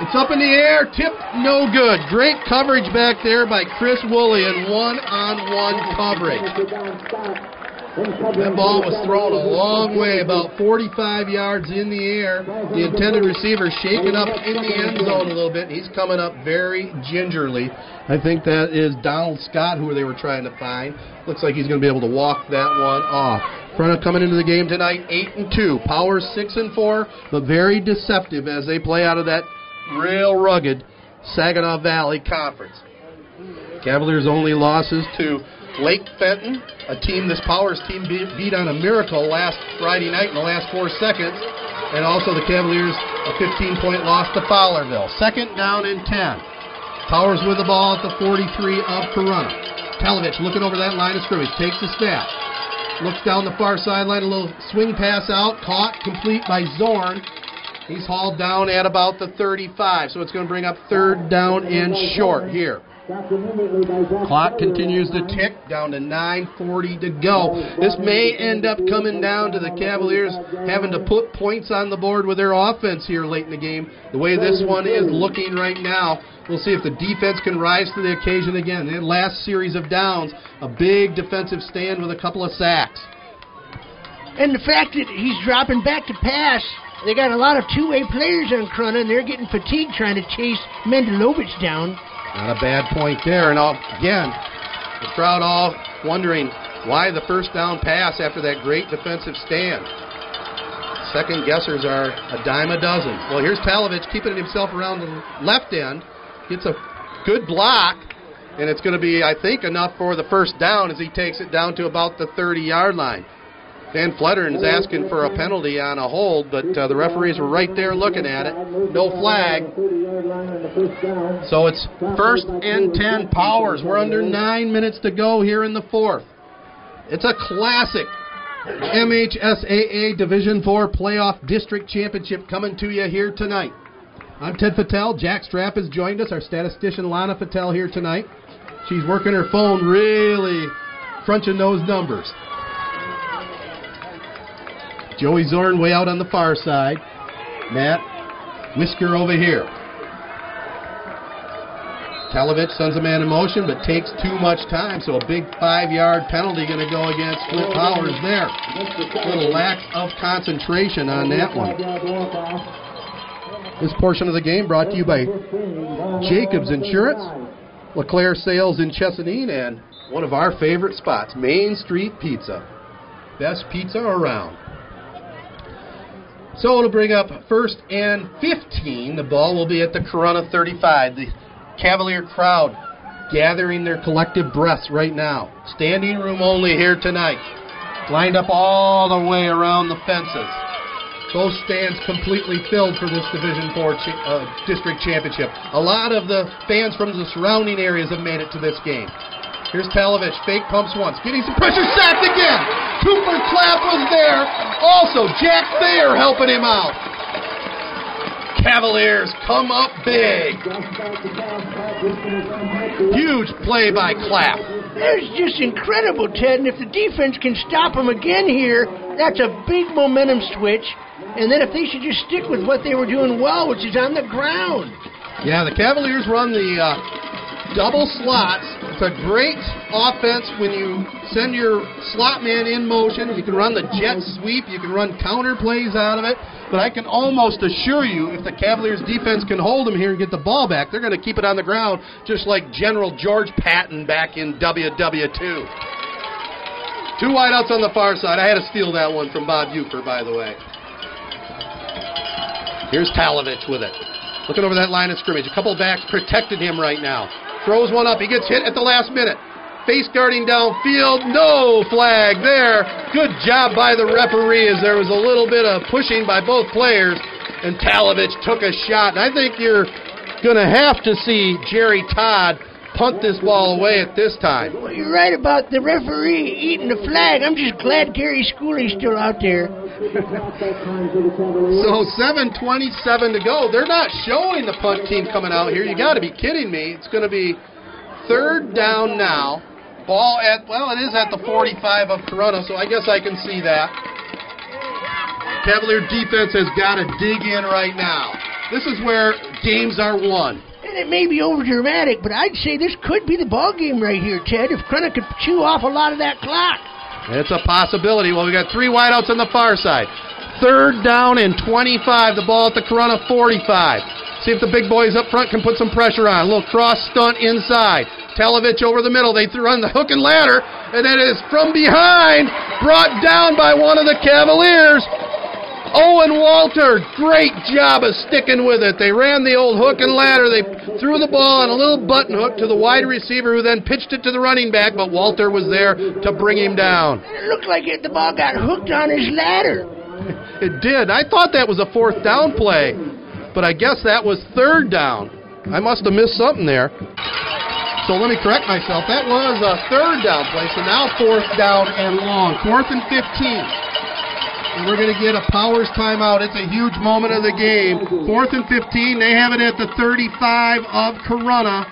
It's up in the air, tipped, no good. Great coverage back there by Chris Woolley and one-on-one coverage. That ball was thrown a long way, about 45 yards in the air. The intended receiver shaking up in the end zone a little bit. He's coming up very gingerly. I think that is Donald Scott, who they were trying to find. Looks like he's going to be able to walk that one off. Corunna coming into the game tonight, eight and two. Power six and four, but very deceptive as they play out of that real rugged Saginaw Valley Conference. Cavaliers' only losses to Lake Fenton, a team this Powers team beat, on a miracle last Friday night in the last four seconds, and also the Cavaliers a 15-point loss to Fowlerville. Second down and 10. Powers with the ball at the 43 of Corunna. Talovich looking over that line of scrimmage, takes the snap, looks down the far sideline, a little swing pass out, caught, complete by Zorn. He's hauled down at about the 35, so it's going to bring up third down and short here. Clock continues to tick down to 9:40 to go. This may end up coming down to the Cavaliers having to put points on the board with their offense here late in the game. The way this one is looking right now, we'll see if the defense can rise to the occasion again. In last series of downs, a big defensive stand with a couple of sacks. And the fact that he's dropping back to pass, they got a lot of two-way players on Corunna, and they're getting fatigued trying to chase Mendelovich down. Not a bad point there. And all, again, the crowd all wondering why the first down pass after that great defensive stand. Second guessers are a dime a dozen. Well, here's Talovich keeping himself around the left end. Gets a good block, and it's going to be, I think, enough for the first down as he takes it down to about the 30 yard line. Van Fletteren is asking for a penalty on a hold, but uh, the referees were right there looking at it. No flag. So it's first and 10 powers. We're under nine minutes to go here in the fourth. It's a classic MHSAA Division Four Playoff District Championship coming to you here tonight. I'm Ted Patel. Jack Strap has joined us. Our statistician Lana Patel here tonight. She's working her phone, really crunching those numbers. Joey Zorn way out on the far side. Matt Whisker over here. Talovich sends a man in motion, but takes too much time, so a big five-yard penalty going to go against Flint Powers there. A little lack of concentration on that one. This portion of the game brought to you by Jacobs Insurance, LeClaire Sales in Chesaning, and one of our favorite spots, Main Street Pizza. Best pizza around. So it'll bring up first and 15. The ball will be at the Corunna 35. The Cavalier crowd gathering their collective breaths right now. Standing room only here tonight. Lined up all the way around the fences. Both stands completely filled for this Division Four cha- uh, district championship. A lot of the fans from the surrounding areas have made it to this game. Here's Talovich, fake pumps once, getting some pressure, sacked again. Cooper Clapp was there. Also, Jack Thayer helping him out. Cavaliers come up big. Huge play by Clapp. That's just incredible, Ted. And if the defense can stop them again here, that's a big momentum switch. And then if they should just stick with what they were doing well, which is on the ground. Yeah, the Cavaliers run the uh, double slots. It's a great offense when you send your slot man in motion. You can run the jet sweep. You can run counter plays out of it. But I can almost assure you, if the Cavaliers defense can hold them here and get the ball back, they're going to keep it on the ground, just like General George Patton back in WW2. Two wideouts on the far side. I had to steal that one from Bob Uecker, by the way. Here's Talovich with it. Looking over that line of scrimmage. A couple backs protected him right now. Throws one up. He gets hit at the last minute. Face guarding downfield. No flag there. Good job by the referee as there was a little bit of pushing by both players. And Talovich took a shot. And I think you're going to have to see Jerry Todd punt this ball away at this time. Well, you're right about the referee eating the flag. I'm just glad Gary Schooley's still out there. So 7:27 to go. They're not showing the punt team coming out here. You got to be kidding me. It's going to be third down now. Ball at well, it is at the 45 of Corunna, so I guess I can see that. Cavalier defense has got to dig in right now. This is where games are won. And it may be over dramatic, but I'd say this could be the ball game right here, Ted. If Corunna could chew off a lot of that clock. It's a possibility. Well, we got three wideouts on the far side. Third down and 25. The ball at the Corunna 45. See if the big boys up front can put some pressure on. A little cross stunt inside. Talovich over the middle. They run the hook and ladder, and it is from behind, brought down by one of the Cavaliers. Owen Walter, great job of sticking with it. They ran the old hook and ladder. They threw the ball on a little button hook to the wide receiver who then pitched it to the running back, but Walter was there to bring him down. It looked like it, the ball got hooked on his ladder. It did. I thought that was a fourth down play, but I guess that was third down. I must have missed something there. So let me correct myself. That was a third down play, so now fourth down and long. Fourth and 15. And we're going to get a Powers timeout. It's a huge moment of the game. Fourth and 15. They have it at the 35 of Corunna.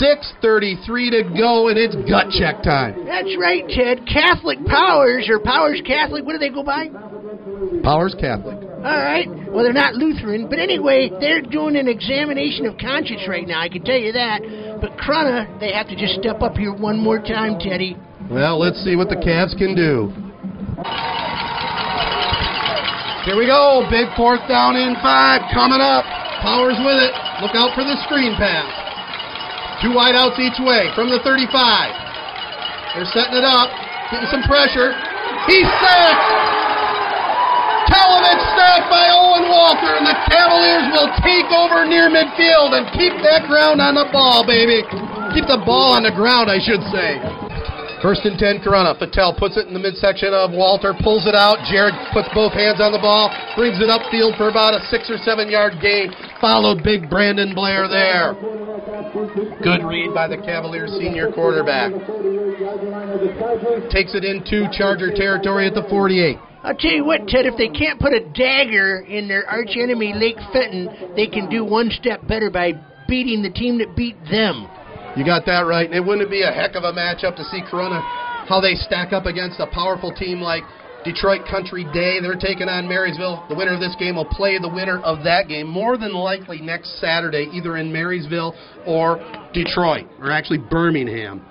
6.33 to go, and it's gut check time. That's right, Ted. Catholic Powers, or Powers Catholic, what do they go by? Powers Catholic. All right. Well, they're not Lutheran, but anyway, they're doing an examination of conscience right now. I can tell you that. But Corunna, they have to just step up here one more time, Teddy. Well, let's see what the Cavs can do. Here we go. Big fourth down in five coming up. Powers with it. Look out for the screen pass. Two wideouts each way from the 35. They're setting it up, getting some pressure. He's sacked. Talovich sacked by Owen Walter, and the Cavaliers will take over near midfield and keep that ground on the ball, baby. Keep the ball on the ground, I should say. First and 10, Corunna. Patel puts it in the midsection of Walter, pulls it out. Jared puts both hands on the ball, brings it upfield for about a six or seven yard gain. Followed big Brandon Blair there. Good read by the Cavaliers senior quarterback. Takes it into Charger territory at the 48. I'll tell you what, Ted, if they can't put a dagger in their arch enemy, Lake Fenton, they can do one step better by beating the team that beat them. You got that right. And it wouldn't be a heck of a matchup to see Corunna, how they stack up against a powerful team like Detroit Country Day. They're taking on Marysville. The winner of this game will play the winner of that game, more than likely next Saturday, either in Marysville or Detroit, or actually Birmingham.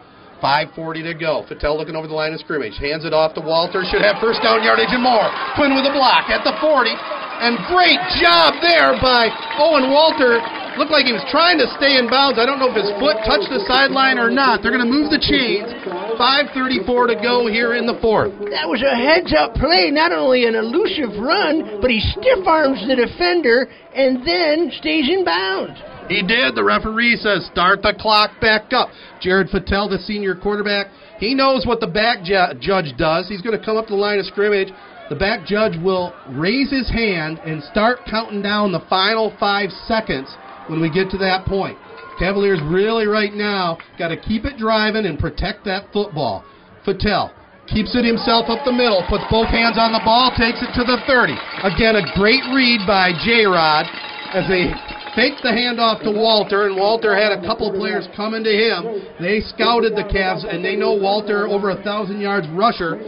5.40 to go. Patel looking over the line of scrimmage. Hands it off to Walter. Should have first down yardage and more. Quinn with a block at the 40. And great job there by Owen Walter. Looked like he was trying to stay in bounds. I don't know if his foot touched the sideline or not. They're going to move the chains. 5.34 to go here in the fourth. That was a heads up play, not only an elusive run, but he stiff arms the defender and then stays in bounds. He did. The referee says start the clock back up. Jared Patel, the senior quarterback, he knows what the back ju- judge does. He's going to come up to the line of scrimmage. The back judge will raise his hand and start counting down the final five seconds when we get to that point. Cavaliers really right now got to keep it driving and protect that football. Patel keeps it himself up the middle, puts both hands on the ball, takes it to the 30. Again, a great read by J Rod as they faked the handoff to Walter, and Walter had a couple players coming to him. They scouted the Cavs, and they know Walter, over a thousand yards rusher,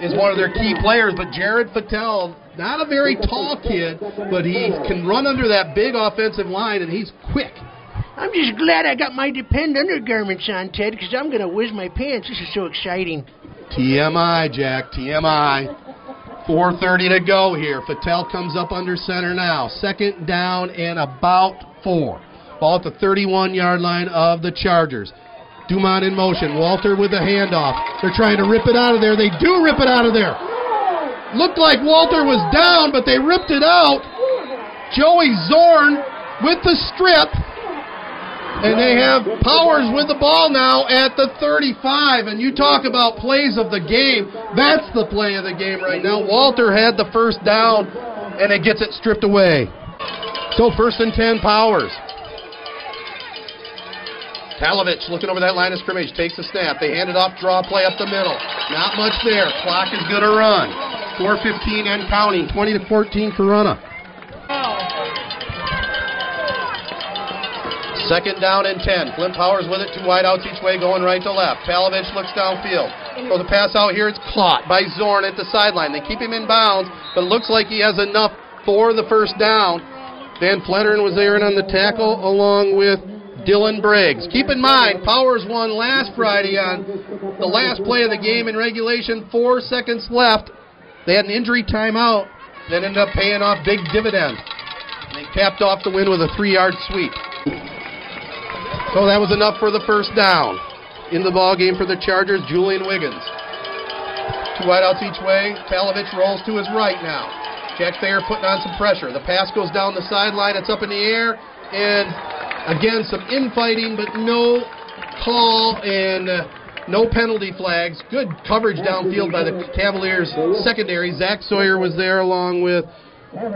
is one of their key players. But Jared Patel, not a very tall kid, but he can run under that big offensive line, and he's quick. I'm just glad I got my Depend undergarments on, Ted, because I'm going to whiz my pants. This is so exciting. TMI, Jack, TMI. 4.30 to go here. Patel comes up under center now. Second down and about four. Ball at the 31 yard line of the Chargers. Dumont in motion. Walter with the handoff. They're trying to rip it out of there. They do rip it out of there. Looked like Walter was down, but they ripped it out. Joey Zorn with the strip. And they have Powers with the ball now at the 35. And you talk about plays of the game. That's the play of the game right now. Walter had the first down, and it gets it stripped away. So first and 10, Powers. Talovich looking over that line of scrimmage, takes the snap. They hand it off, draw play up the middle. Not much there. Clock is going to run. 4:15 and counting. 20 to 14, Corunna. Second down and 10. Flint Powers with it, two wideouts each way, going right to left. Talovich looks downfield. Throws a pass out here. It's caught by Zorn at the sideline. They keep him in bounds, but it looks like he has enough for the first down. Van Fletteren was there and on the tackle, along with Dylan Briggs. Keep in mind, Powers won last Friday on the last play of the game in regulation. Four seconds left. They had an injury timeout that ended up paying off big dividends. They capped off the win with a three-yard sweep. So that was enough for the first down. In the ball game for the Chargers, Julian Wiggins. Two wideouts each way. Talovich rolls to his right now. Jack Thayer putting on some pressure. The pass goes down the sideline. It's up in the air. And again, some infighting, but no call and uh, no penalty flags. Good coverage downfield by the Cavaliers secondary. Zach Sawyer was there along with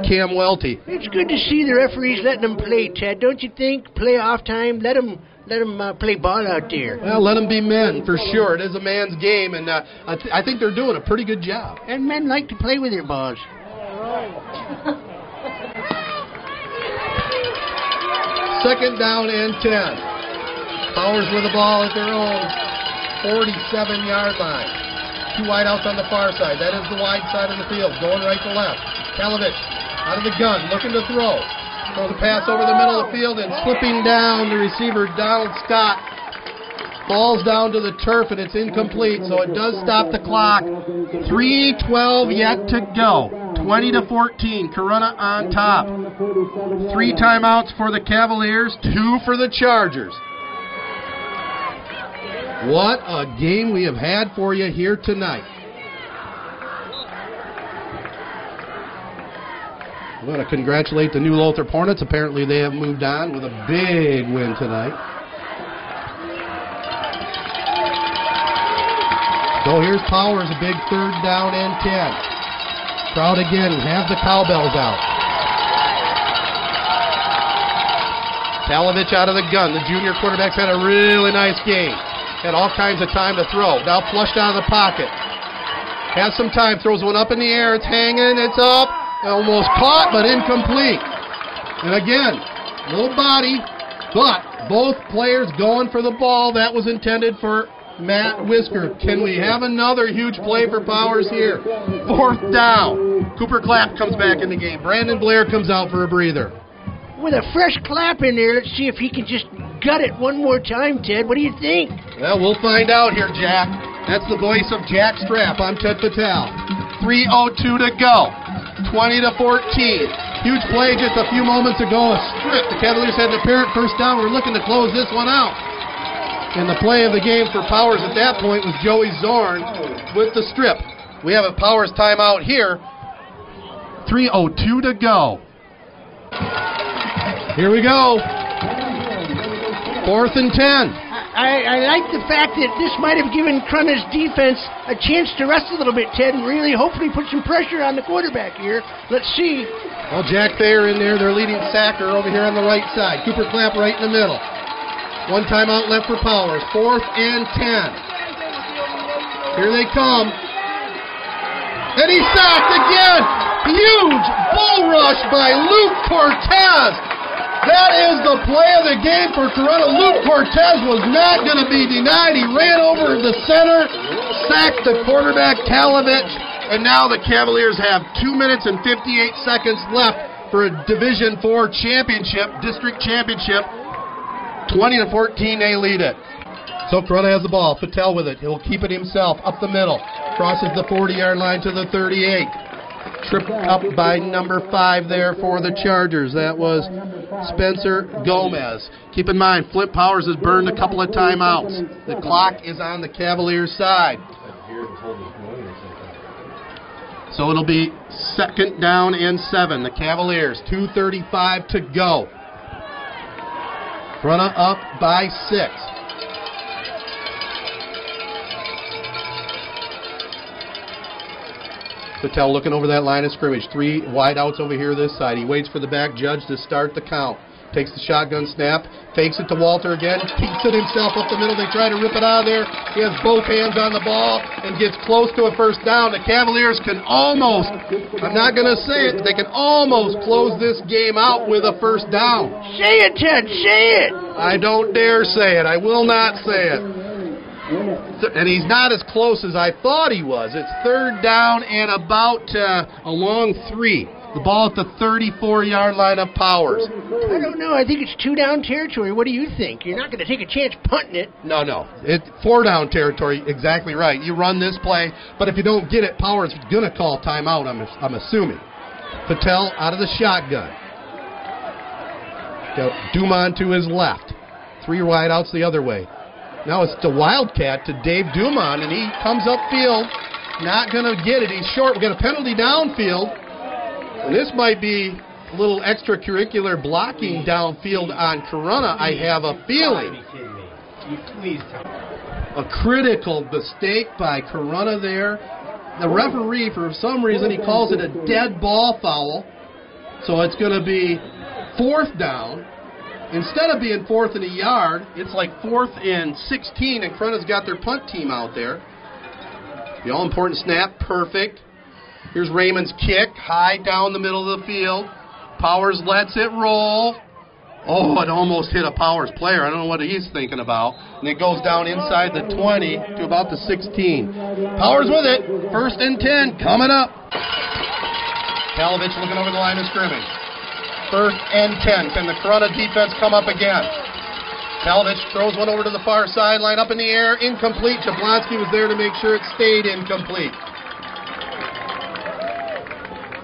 Cam Welty. It's good to see the referees letting them play, Ted. Don't you think? Play off time. Let them let them uh, play ball out there. Well, let them be men for sure. It is a man's game, and uh, I, th- I think they're doing a pretty good job. And men like to play with their balls. Second down and 10. Powers with the ball at their own 47 yard line. Two wideouts on the far side. That is the wide side of the field, going right to left. Talovich out of the gun, looking to throw. Throws a pass over the middle of the field and slipping down the receiver, Donald Scott. Falls down to the turf and it's incomplete, so it does stop the clock. 3.12 yet to go. 20 to 14. Corunna on top. Three timeouts for the Cavaliers, two for the Chargers. What a game we have had for you here tonight. I want to congratulate the New Lothrop Hornets. Apparently, they have moved on with a big win tonight. So here's Powers, a big third down and 10. Crowd again, have the cowbells out. Talovich out of the gun. The junior quarterback's had a really nice game. Had all kinds of time to throw. Now flushed out of the pocket. Has some time, throws one up in the air. It's hanging, it's up. Almost caught, but incomplete. And again, little body, but both players going for the ball. That was intended for Matt Whisker. Can we have another huge play for Powers here? Fourth down. Cooper Clapp comes back in the game. Brandon Blair comes out for a breather. With a fresh clap in there, let's see if he can just gut it one more time, Ted. What do you think? Well, we'll find out here, Jack. That's the voice of Jack Strap. I'm Ted Patel. 3.02 to go. 20 to 14. Huge play just a few moments ago. A strip. The Cavaliers had an apparent first down. We're looking to close this one out. And the play of the game for Powers at that point was Joey Zorn with the strip. We have a Powers timeout here. 3.02 to go. Here we go. Fourth and 10. I, I like the fact that this might have given Corunna's defense a chance to rest a little bit, Ted, and really hopefully put some pressure on the quarterback here. Let's see. Well, Jack Thayer in there, their leading sacker over here on the right side. Cooper Clamp right in the middle. One timeout left for Powers. Fourth and 10. Here they come. And he's sacked again. Huge bull rush by Luke Cortez. That is the play of the game for Corunna. Luke Cortez was not going to be denied. He ran over the center, sacked the quarterback Talovich, and now the Cavaliers have two minutes and 58 seconds left for a Division Four championship, district championship. 20 to 14, they lead it. So Corunna has the ball. Patel with it. He'll keep it himself up the middle. Crosses the 40 yard line to the 38. Tripped up by number five there for the Chargers. That was Spencer Gomez. Keep in mind, Flint Powers has burned a couple of timeouts. The clock is on the Cavaliers' side. So it'll be second down and seven. The Cavaliers, 2.35 to go. Corunna up by six. Patel looking over that line of scrimmage. Three wideouts over here this side. He waits for the back judge to start the count. Takes the shotgun snap, fakes it to Walter again, keeps it himself up the middle. They try to rip it out of there. He has both hands on the ball and gets close to a first down. The Cavaliers can almost, I'm not going to say it, they can almost close this game out with a first down. Say it, Ted. Say it. I don't dare say it. I will not say it. And he's not as close as I thought he was. It's third down and about uh, a long three. The ball at the 34 yard line of Powers. I don't know. I think it's two down territory. What do you think? You're not going to take a chance punting it. No, no. It four down territory. Exactly right. You run this play, but if you don't get it, Powers is going to call timeout. I'm I'm assuming. Patel out of the shotgun. Dumont to his left. Three wideouts the other way. Now it's the Wildcat to Dave Dumont, and he comes upfield. Not going to get it. He's short. We got a penalty downfield. And this might be a little extracurricular blocking downfield on Corunna. I have a feeling. A critical mistake by Corunna there. The referee, for some reason, he calls it a dead ball foul. So it's going to be fourth down. Instead of being fourth in a yard, it's like fourth and 16, and Corunna's got their punt team out there. The all important snap, perfect. Here's Raymond's kick, high down the middle of the field. Powers lets it roll. Oh, it almost hit a Powers player. I don't know what he's thinking about. And it goes down inside the 20 to about the 16. Powers with it. First and 10 coming up. Talovich looking over the line of scrimmage. First and 10. Can the Corunna defense come up again? Talovich throws one over to the far sideline, up in the air, incomplete. Jablonski was there to make sure it stayed incomplete.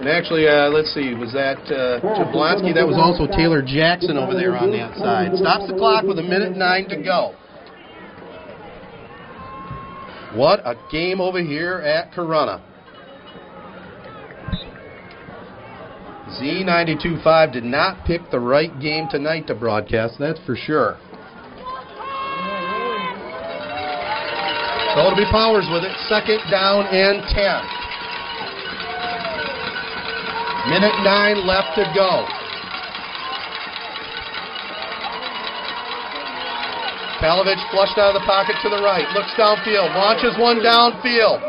And actually, uh, let's see, was that uh, Jablonski? That was also Taylor Jackson over there on that side. Stops the clock with a minute nine to go. What a game over here at Corunna. Z92.5 did not pick the right game tonight to broadcast, that's for sure. So it'll be Powers with it. Second down and 10. Minute nine left to go. Talovich flushed out of the pocket to the right. Looks downfield. Launches one downfield.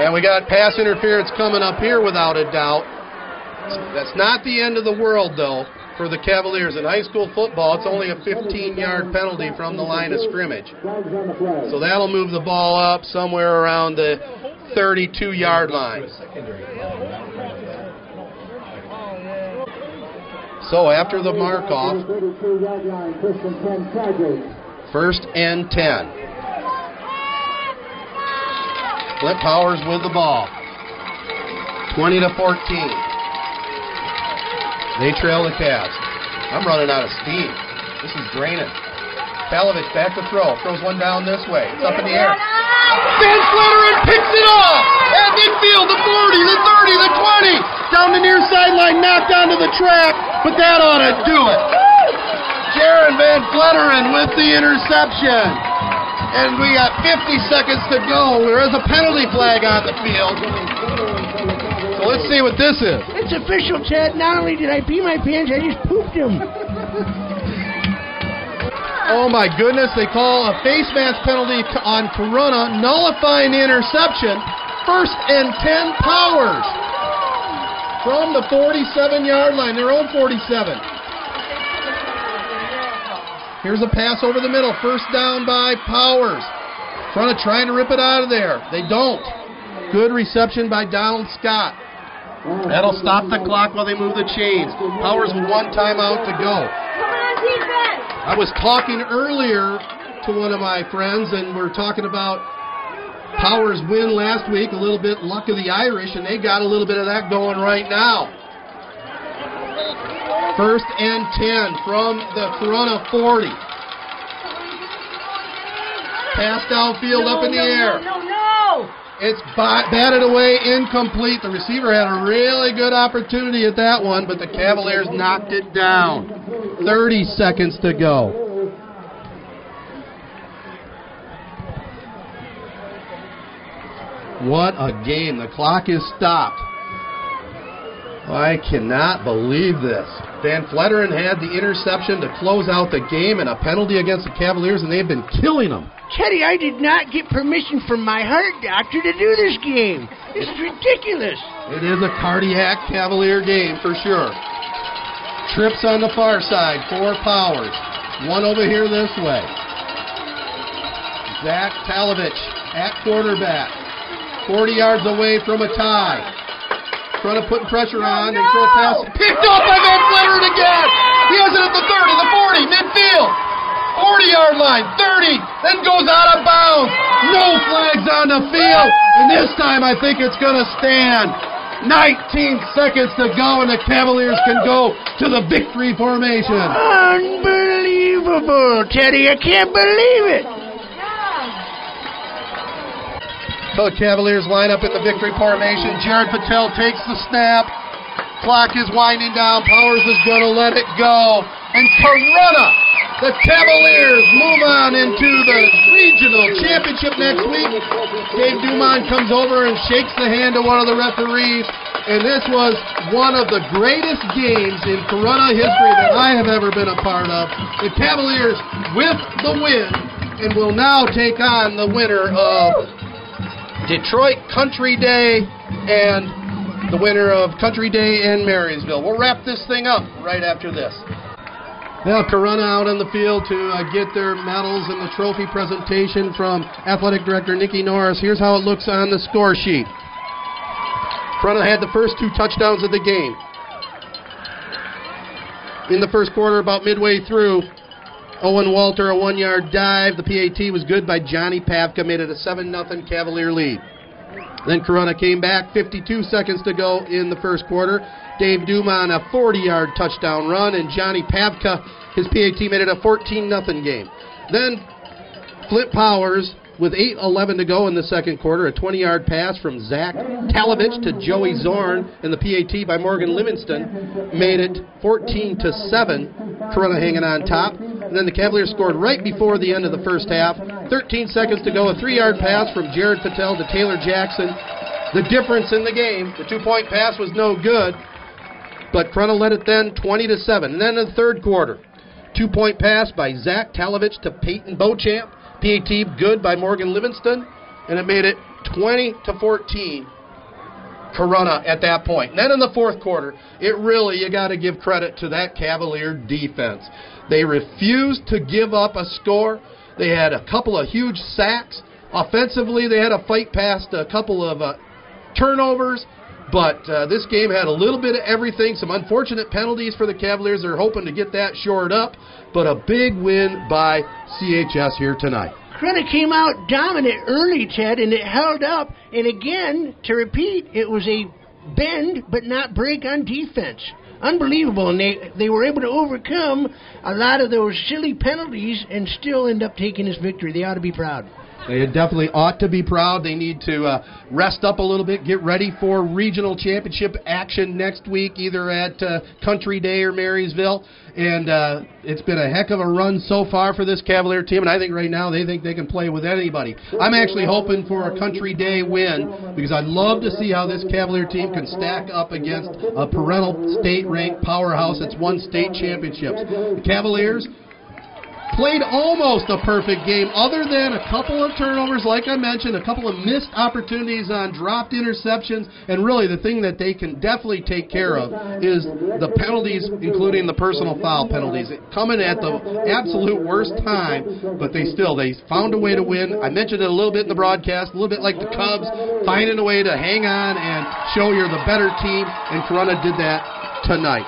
And we got pass interference coming up here without a doubt. That's not the end of the world, though, for the Cavaliers. In high school football, it's only a 15 yard penalty from the line of scrimmage. So that'll move the ball up somewhere around the 32 yard line. So after the mark off, first and 10, Chargers. first and 10. Flint Powers with the ball. 20 to 14. They trail the Cavs. I'm running out of steam. This is draining. Talovich back to throw. Throws one down this way. It's up in the air. Van Fletteren picks it off at midfield, the 40, the 30, the 20. Down the near sideline, knocked onto the track, but that ought to do it. Jaron Van Fletteren with the interception. And we got 50 seconds to go. There is a penalty flag on the field. Let's see what this is. It's official, Ted. Not only did I pee my pants, I just pooped them. Oh my goodness, they call a face mask penalty on Corunna, nullifying the interception. First and 10 powers from the 47 yard line, their own 47. Here's a pass over the middle, first down by Powers. Front of trying to rip it out of there. They don't. Good reception by Donald Scott. That'll stop the clock while they move the chains. Powers with one timeout to go. I was talking earlier to one of my friends, and we're talking about Powers' win last week, a little bit luck of the Irish, and they got a little bit of that going right now. First and 10 from the Corunna 40. Pass downfield up in the air. No, no! It's batted away, incomplete. The receiver had a really good opportunity at that one, but the Cavaliers knocked it down. 30 seconds to go. What a game. The clock is stopped. I cannot believe this. Van Fletteren had the interception to close out the game and a penalty against the Cavaliers, and they've been killing them. Teddy, I did not get permission from my heart doctor to do this game. This is ridiculous. It is a cardiac Cavalier game for sure. Trips on the far side, four powers. One over here this way. Zach Talovich at quarterback. 40 yards away from a tie. Trying to put pressure on and throw a pass. Picked off by Van Fletteren again. He has it at the 30, the 40, midfield. 40 yard line, 30, then goes out of bounds. No flags on the field. And this time I think it's going to stand. 19 seconds to go, and the Cavaliers can go to the victory formation. Unbelievable, Teddy. I can't believe it. So Cavaliers line up in the victory formation. Jared Patel takes the snap. Clock is winding down. Powers is going to let it go. And Corunna, the Cavaliers move on into the regional championship next week. Dave Dumont comes over and shakes the hand of one of the referees. And this was one of the greatest games in Corunna history that I have ever been a part of. The Cavaliers with the win and will now take on the winner of Detroit Country Day and the winner of Country Day in Marysville. We'll wrap this thing up right after this. Now, Corunna out on the field to uh, get their medals and the trophy presentation from Athletic Director Nikki Norris. Here's how it looks on the score sheet. Corunna had the first two touchdowns of the game. In the first quarter, about midway through, Owen Walter, a one yard dive. The PAT was good by Johnny Pavka, made it a 7 0 Cavalier lead. Then Corunna came back, 52 seconds to go in the first quarter. Dave Dumont, a 40 yard touchdown run, and Johnny Pavka, his PAT made it a 14 0 game. Then Flint Powers, with 8.11 to go in the second quarter, a 20 yard pass from Zach Talovich to Joey Zorn, and the PAT by Morgan Livingston made it 14 to 7. Corunna hanging on top. And then the Cavaliers scored right before the end of the first half. 13 seconds to go, a three yard pass from Jared Patel to Taylor Jackson. The difference in the game, the two point pass was no good, but Corunna led it then 20 to 7. And then in the third quarter, two point pass by Zach Talovich to Peyton Beauchamp. PAT good by Morgan Livingston, and it made it 20 to 14. Corunna at that point. And then in the fourth quarter, it really you got to give credit to that Cavalier defense. They refused to give up a score. They had a couple of huge sacks. Offensively, they had a fight past a couple of uh, turnovers. But uh, this game had a little bit of everything. Some unfortunate penalties for the Cavaliers. They're hoping to get that shored up. But a big win by CHS here tonight. Corunna came out dominant early, Ted, and it held up. And again, to repeat, it was a bend but not break on defense. Unbelievable, and they they were able to overcome a lot of those silly penalties and still end up taking this victory. They ought to be proud. They definitely ought to be proud. They need to uh, rest up a little bit, get ready for regional championship action next week, either at uh, Country Day or Marysville. And uh, it's been a heck of a run so far for this Cavalier team, and I think right now they think they can play with anybody. I'm actually hoping for a Country Day win because I'd love to see how this Cavalier team can stack up against a parental state-ranked powerhouse that's won state championships. The Cavaliers played almost a perfect game, other than a couple of turnovers, like I mentioned, a couple of missed opportunities on dropped interceptions, and really the thing that they can definitely take care of is the penalties, including the personal foul penalties, coming at the absolute worst time. But they still they found a way to win. I mentioned it a little bit in the broadcast, a little bit like the Cubs finding a way to hang on and show you're the better team, and Corunna did that tonight.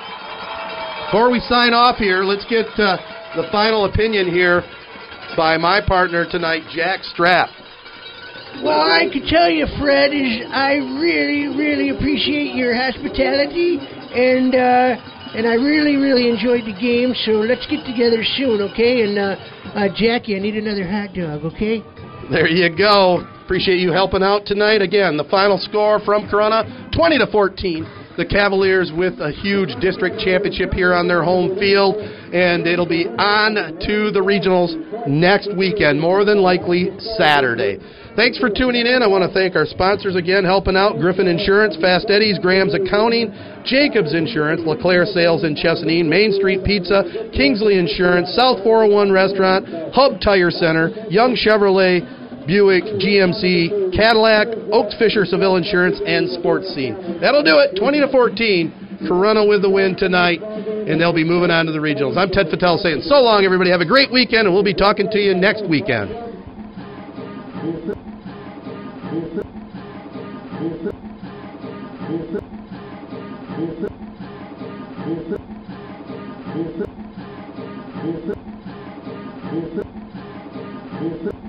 Before we sign off here, let's get. Uh, the final opinion here by my partner tonight, Jack Strap. Well, I can tell you, Fred, is I really, really appreciate your hospitality, and uh, and I really, really enjoyed the game. So let's get together soon, okay? And uh, uh, Jackie, I need another hot dog, okay? There you go. Appreciate you helping out tonight. Again, the final score from Corunna, 20 to 14 the Cavaliers with a huge district championship here on their home field, and it'll be on to the regionals next weekend, more than likely Saturday. Thanks for tuning in. I want to thank our sponsors again, helping out Griffin Insurance, Fast Eddie's, Graham's Accounting, Jacobs Insurance, LeClaire Sales in Chesaning, Main Street Pizza, Kingsley Insurance, South 401 Restaurant, Hub Tire Center, Young Chevrolet, Buick, GMC, Cadillac, Oaks Fisher Seville Insurance, and Sports Scene. That'll do it. 20 to 14. Corunna with the win tonight, and they'll be moving on to the regionals. I'm Ted Patel saying so long, everybody. Have a great weekend, and we'll be talking to you next weekend.